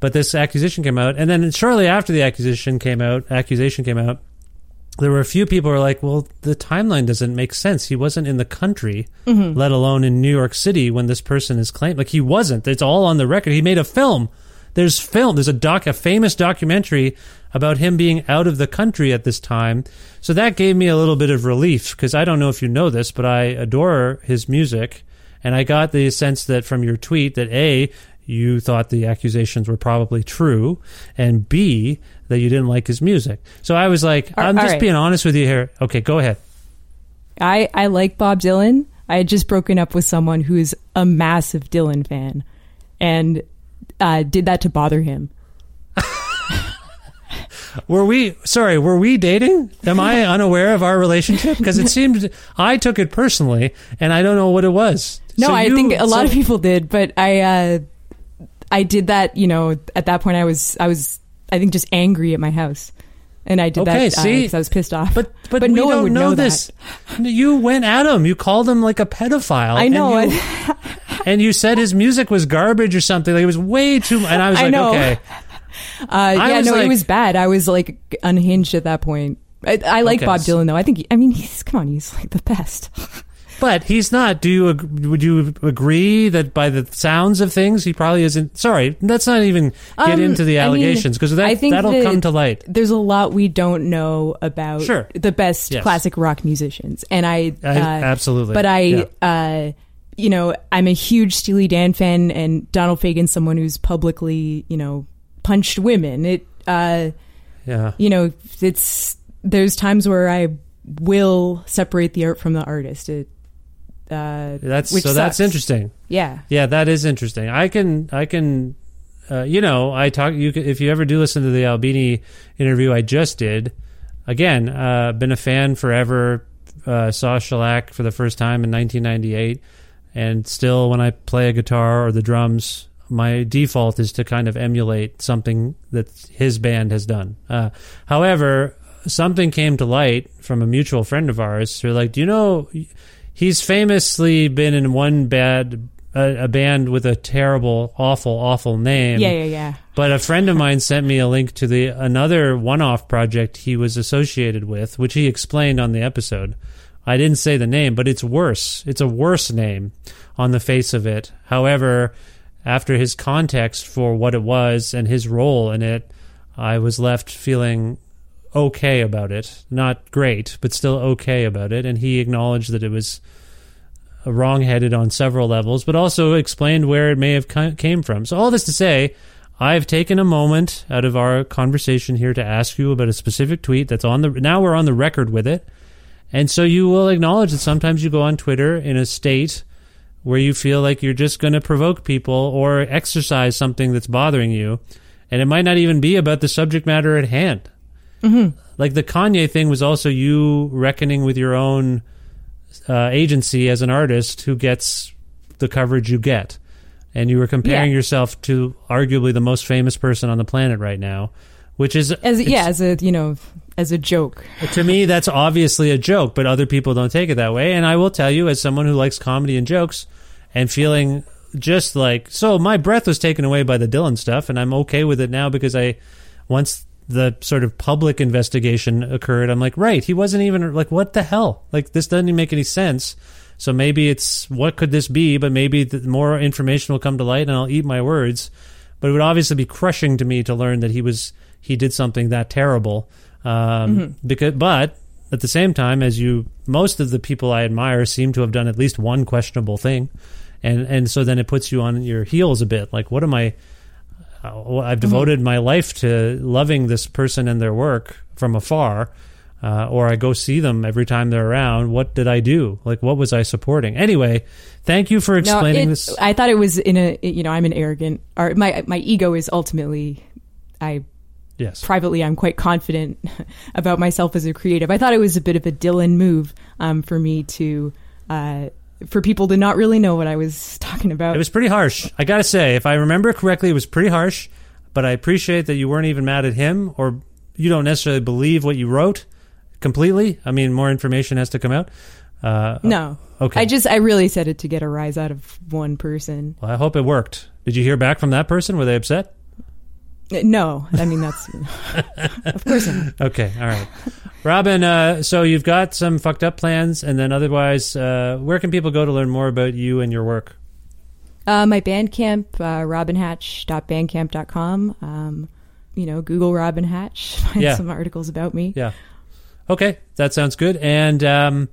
But this accusation came out, and then shortly after the accusation came out, accusation came out, there were a few people who were like, "Well, the timeline doesn't make sense. He wasn't in the country, mm-hmm. let alone in New York City when this person is claimed. Like he wasn't. It's all on the record. He made a film. There's film. There's a doc, a famous documentary about him being out of the country at this time. So that gave me a little bit of relief because I don't know if you know this, but I adore his music, and I got the sense that from your tweet that a you thought the accusations were probably true, and B, that you didn't like his music. So I was like, All- I'm all just right. being honest with you here. Okay, go ahead. I I like Bob Dylan. I had just broken up with someone who's a massive Dylan fan, and uh, did that to bother him. Were we, sorry, were we dating? Am I unaware of our relationship? Because it seemed, I took it personally, and I don't know what it was. No, So I you- think a lot so- of people did, but I uh, I did that. You know, at that point, I was I was I think just angry at my house, and I did Okay, that see? because I was pissed off. But, but, but no one would know, know this. that. You went at him. You called him like a pedophile. I and know. you- and you said his music was garbage or something. Like it was way too. And I was I like, know. okay, Uh, yeah, no, like- it was bad. I was like unhinged at that point. I, I like Okay, Bob Dylan though. I think. I mean, he's come on. He's like the best. But he's not. Do you? Would you agree that by the sounds of things, he probably isn't? Sorry, let's not even get Um, into the allegations because I that that'll that come to light. There's a lot we don't know about Sure. the best Yes. classic rock musicians, and I, I- uh, absolutely. But I, Yeah. uh, you know, I'm a huge Steely Dan fan, and Donald Fagen's someone who's publicly, you know, punched women. It, uh, Yeah. you know, it's there's times where I will separate the art from the artist. It, uh, That's so. That's interesting. Yeah. Yeah, that is interesting. I can, I can, uh, you know, I talk. You can, if you ever do listen to the Albini interview I just did, again, uh, been a fan forever. Uh, saw Shellac for the first time in 1998, and still, when I play a guitar or the drums, my default is to kind of emulate something that his band has done. Uh, however, something came to light from a mutual friend of ours who, like, do you know? He's famously been in one bad a, a band with a terrible, awful, awful name. Yeah, yeah, yeah. But a friend of mine sent me a link to the another one-off project he was associated with, which he explained on the episode. I didn't say the name, but it's worse. It's a worse name on the face of it. However, after his context for what it was and his role in it, I was left feeling okay about it. Not great, but still okay about it. And he acknowledged that it was wrongheaded on several levels, but also explained where it may have came from. So all this to say, I've taken a moment out of our conversation here to ask you about a specific tweet that's on the now we're on the record with it. And so you will acknowledge that sometimes you go on Twitter in a state where you feel like you're just going to provoke people or exercise something that's bothering you, and it might not even be about the subject matter at hand. Mm-hmm. Like the Kanye thing was also you reckoning with your own uh, agency as an artist who gets the coverage you get. And you were comparing Yeah. yourself to arguably the most famous person on the planet right now, which is As yeah, as a you know, as a joke. to me that's obviously a joke, but other people don't take it that way. And I will tell you, as someone who likes comedy and jokes, and feeling just like so, my breath was taken away by the Dylan stuff, and I'm okay with it now because I once the sort of public investigation occurred, I'm like, right, he wasn't even like, what the hell? Like this doesn't even make any sense. So maybe it's what could this be? But maybe the more information will come to light, and I'll eat my words. But it would obviously be crushing to me to learn that he was he did something that terrible. Um, Because, but at the same time, as you, most of the people I admire seem to have done at least one questionable thing, and and so then it puts you on your heels a bit. Like, what am I? Uh, I've devoted my life to loving this person and their work from afar, uh, or I go see them every time they're around. What did I do? Like, what was I supporting? Anyway, thank you for explaining no, it, this. I thought it was in a you know I'm an arrogant or my my ego is ultimately I yes, privately I'm quite confident about myself as a creative. I thought it was a bit of a Dylan move um, for me to uh, for people to not really know what I was talking about. It was pretty harsh. I got to say, if I remember correctly, it was pretty harsh. But I appreciate that you weren't even mad at him, or you don't necessarily believe what you wrote completely. I mean, more information has to come out. Uh, no, Okay. I just I really said it to get a rise out of one person. Well, I hope it worked. Did you hear back from that person? Were they upset? Uh, No, I mean that's of course not. Okay, all right. Robin, uh, so you've got some fucked up plans, and then otherwise, uh, where can people go to learn more about you and your work? Uh, my Bandcamp, uh, robinhatch.bandcamp.com. Um, you know, Google Robin Hatch, find Yeah. some articles about me. Yeah. Okay, that sounds good. And um,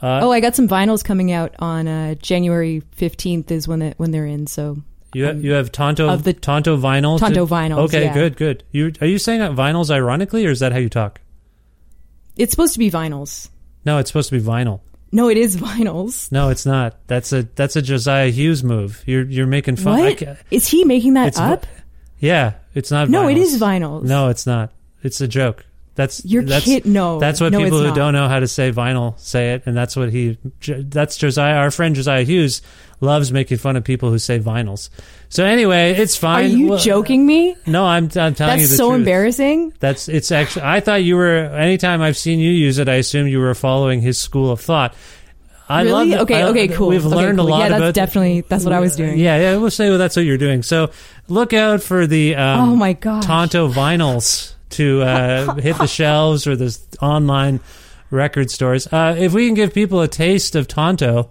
uh, oh, I got some vinyls coming out on uh, January 15th is when, it, when they're in. So You have, you have Tonto of the- Tonto vinyl. Tonto vinyls, Okay, yeah. good, good. You are you saying that vinyls ironically, or is that how you talk? It's supposed to be vinyls. No, it's supposed to be vinyl. No, it is vinyls. No, it's not. That's a that's a Josiah Hughes move. You're you're making fun. I What? ca- Is he making that It's vi- up? yeah, it's not. No, it vinyls. is vinyls. No, it's not. It's a joke. That's You're that's, kid- no. That's what No, people who not. don't know how to say vinyl say it, and that's what he. That's Josiah. Our friend Josiah Hughes loves making fun of people who say vinyls. So anyway, it's fine. Are you Well, joking me? No, I'm, I'm telling you That's so truth. embarrassing. That's it's actually. I thought you were. Anytime I've seen you use it, I assume you were following his school of thought. I really? love. okay, I- okay, cool. We've Okay, learned cool. a lot Yeah, that's about. definitely that's what I was doing. Yeah, yeah. We'll say that's what you're doing. So look out for the. Um, Oh my gosh. Tonto vinyls to uh, hit the shelves or the online record stores. Uh, if we can give people a taste of Tonto.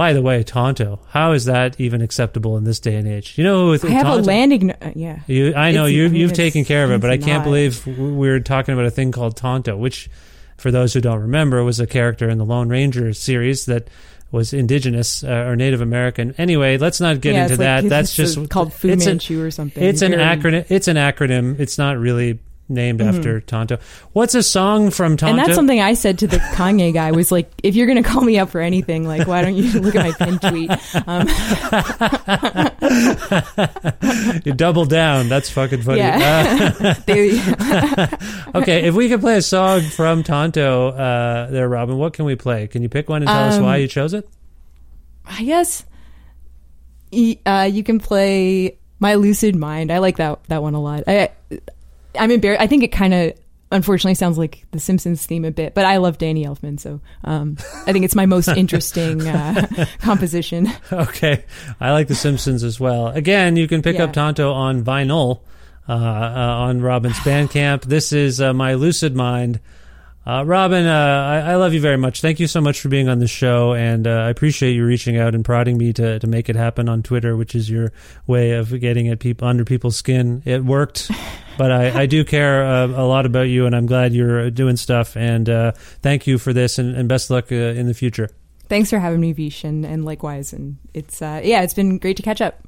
By the way, Tonto, how is that even acceptable in this day and age? You know, with I have Tonto, a landing. Uh, yeah. You, I know It's- you, I mean, you've taken care of it, but I can't not. believe we're talking about a thing called Tonto, which, for those who don't remember, was a character in the Lone Ranger series that was indigenous uh, or Native American. Anyway, let's not get Yeah, into like- that. That's just called Fu Manchu or something. It's an acronym. It's an acronym. It's not really named Mhm. after Tonto. What's a song from Tonto? And that's something I said to the Kanye guy was like, if you're going to call me up for anything, like, why don't you look at my pin tweet? Um, you double down. That's fucking funny. Yeah. Uh, okay, if we could play a song from Tonto, uh, there, Robin, what can we play? Can you pick one and tell us Um, why you chose it? I guess uh, you can play My Lucid Mind. I like that that one a lot. I, I'm embarrassed. I think it kind of, unfortunately, sounds like the Simpsons theme a bit, but I love Danny Elfman, so um, I think it's my most interesting uh, composition. Okay, I like The Simpsons as well. Again, you can pick Yeah. up Tonto on vinyl uh, uh, on Robin's Bandcamp. This is uh, my Lucid Mind. Uh, Robin, uh, I, I love you very much. Thank you so much for being on the show, and uh, I appreciate you reaching out and prodding me to, to make it happen on Twitter, which is your way of getting at people under people's skin. It worked, but I, I do care uh, a lot about you, and I'm glad you're doing stuff. And uh, thank you for this, and, and best luck uh, in the future. Thanks for having me, Vish, and, and likewise. And it's uh, yeah, it's been great to catch up.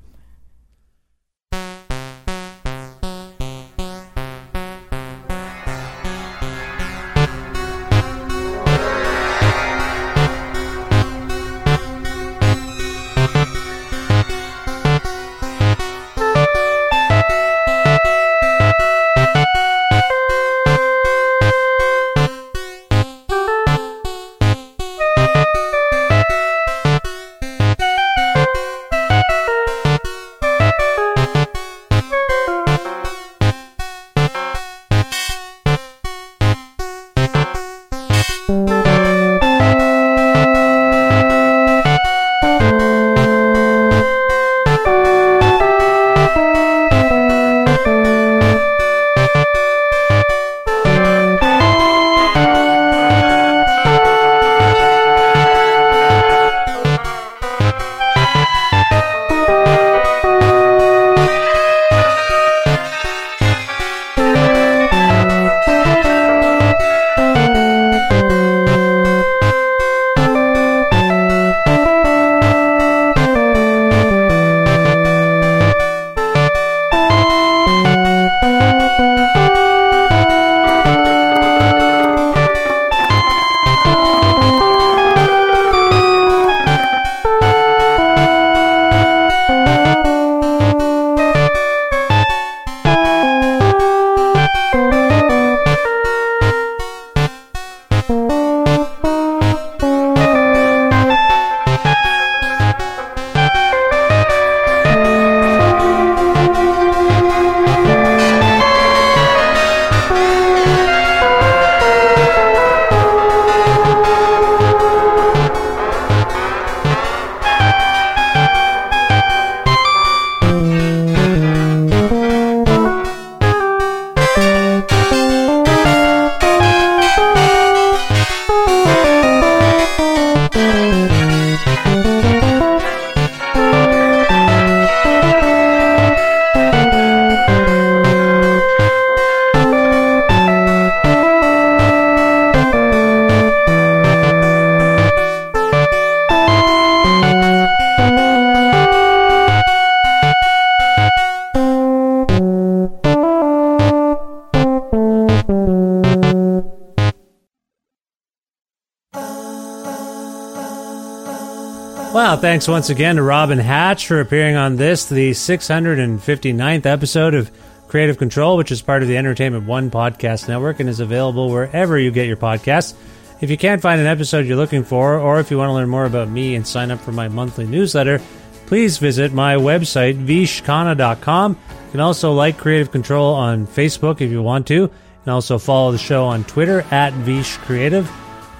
Thanks once again to Robin Hatch for appearing on this, the 659th episode of Creative Control, which is part of the Entertainment One podcast network and is available wherever you get your podcasts. If you can't find an episode you're looking for, or if you want to learn more about me and sign up for my monthly newsletter, please visit my website, vishkhanna.com. You can also like Creative Control on Facebook if you want to, and also follow the show on Twitter at Vish Creative.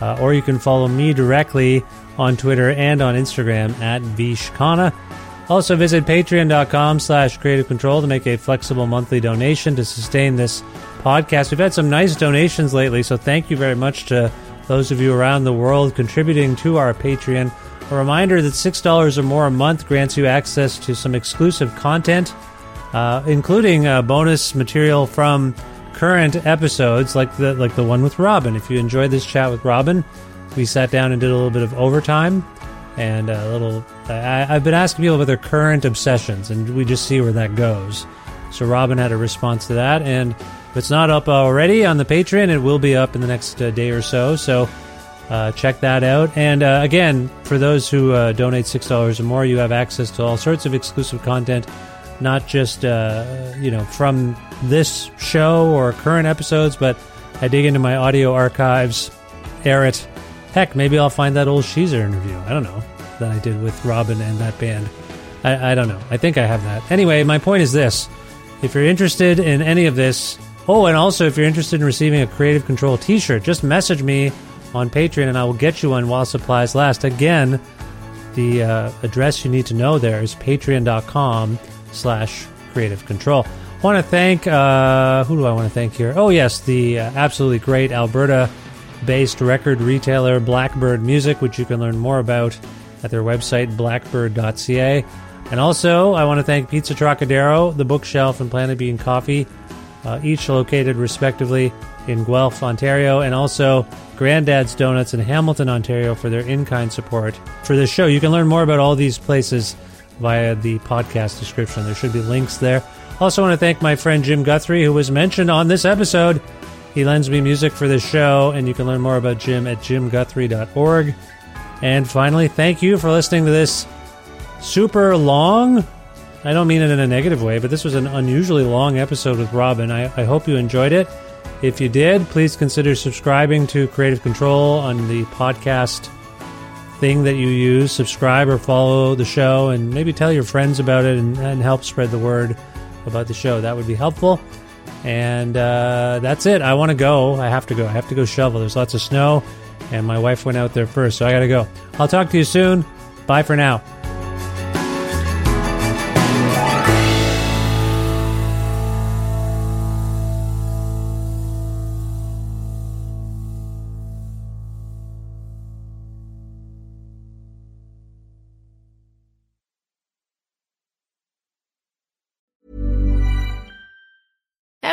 uh, or you can follow me directly on Twitter and on Instagram at Vishkhanna. Also visit patreon.com slash creative control to make a flexible monthly donation to sustain this podcast. We've had some nice donations lately, so thank you very much to those of you around the world contributing to our Patreon. A reminder that $6 or more a month grants you access to some exclusive content, uh, including uh, bonus material from current episodes, like the like the one with Robin. If you enjoyed this chat with Robin, we sat down and did a little bit of overtime and a little. I, I've been asking people about their current obsessions, and we just see where that goes. So Robin had a response to that, and if it's not up already on the Patreon, it will be up in the next uh, day or so. So uh, check that out. And uh, again, for those who uh, donate six dollars or more, you have access to all sorts of exclusive content, not just uh, you know from this show or current episodes, but I dig into my audio archives, air it. Heck, maybe I'll find that old Sheezer interview. I don't know that I did with Robin and that band. I, I don't know. I think I have that. Anyway, my point is this: if you're interested in any of this, oh, and also if you're interested in receiving a Creative Control T-shirt, just message me on Patreon, and I will get you one while supplies last. Again, the uh, address you need to know there is patreon.com slash creative control. I want to thank, uh, who do I want to thank here? Oh, yes, the uh, absolutely great Alberta based record retailer Blackbird Music, which you can learn more about at their website, blackbird.ca. And also, I want to thank Pizza Trocadero, The Bookshelf, and Planet Bean Coffee, uh, each located respectively in Guelph, Ontario, and also Granddad's Donuts in Hamilton, Ontario, for their in kind support for this show. You can learn more about all these places via the podcast description. There should be links there. Also, want to thank my friend Jim Guthrie, who was mentioned on this episode. He lends me music for this show, and you can learn more about Jim at jimguthrie.org. And finally, thank you for listening to this super long. I don't mean it in a negative way, but this was an unusually long episode with Robin. I, I hope you enjoyed it. If you did, please consider subscribing to Creative Control on the podcast thing that you use. Subscribe or follow the show, and maybe tell your friends about it and, and help spread the word about the show. That would be helpful. And uh, that's it. I want to go. I have to go. I have to go shovel. There's lots of snow, and my wife went out there first, so I got to go. I'll talk to you soon. Bye for now.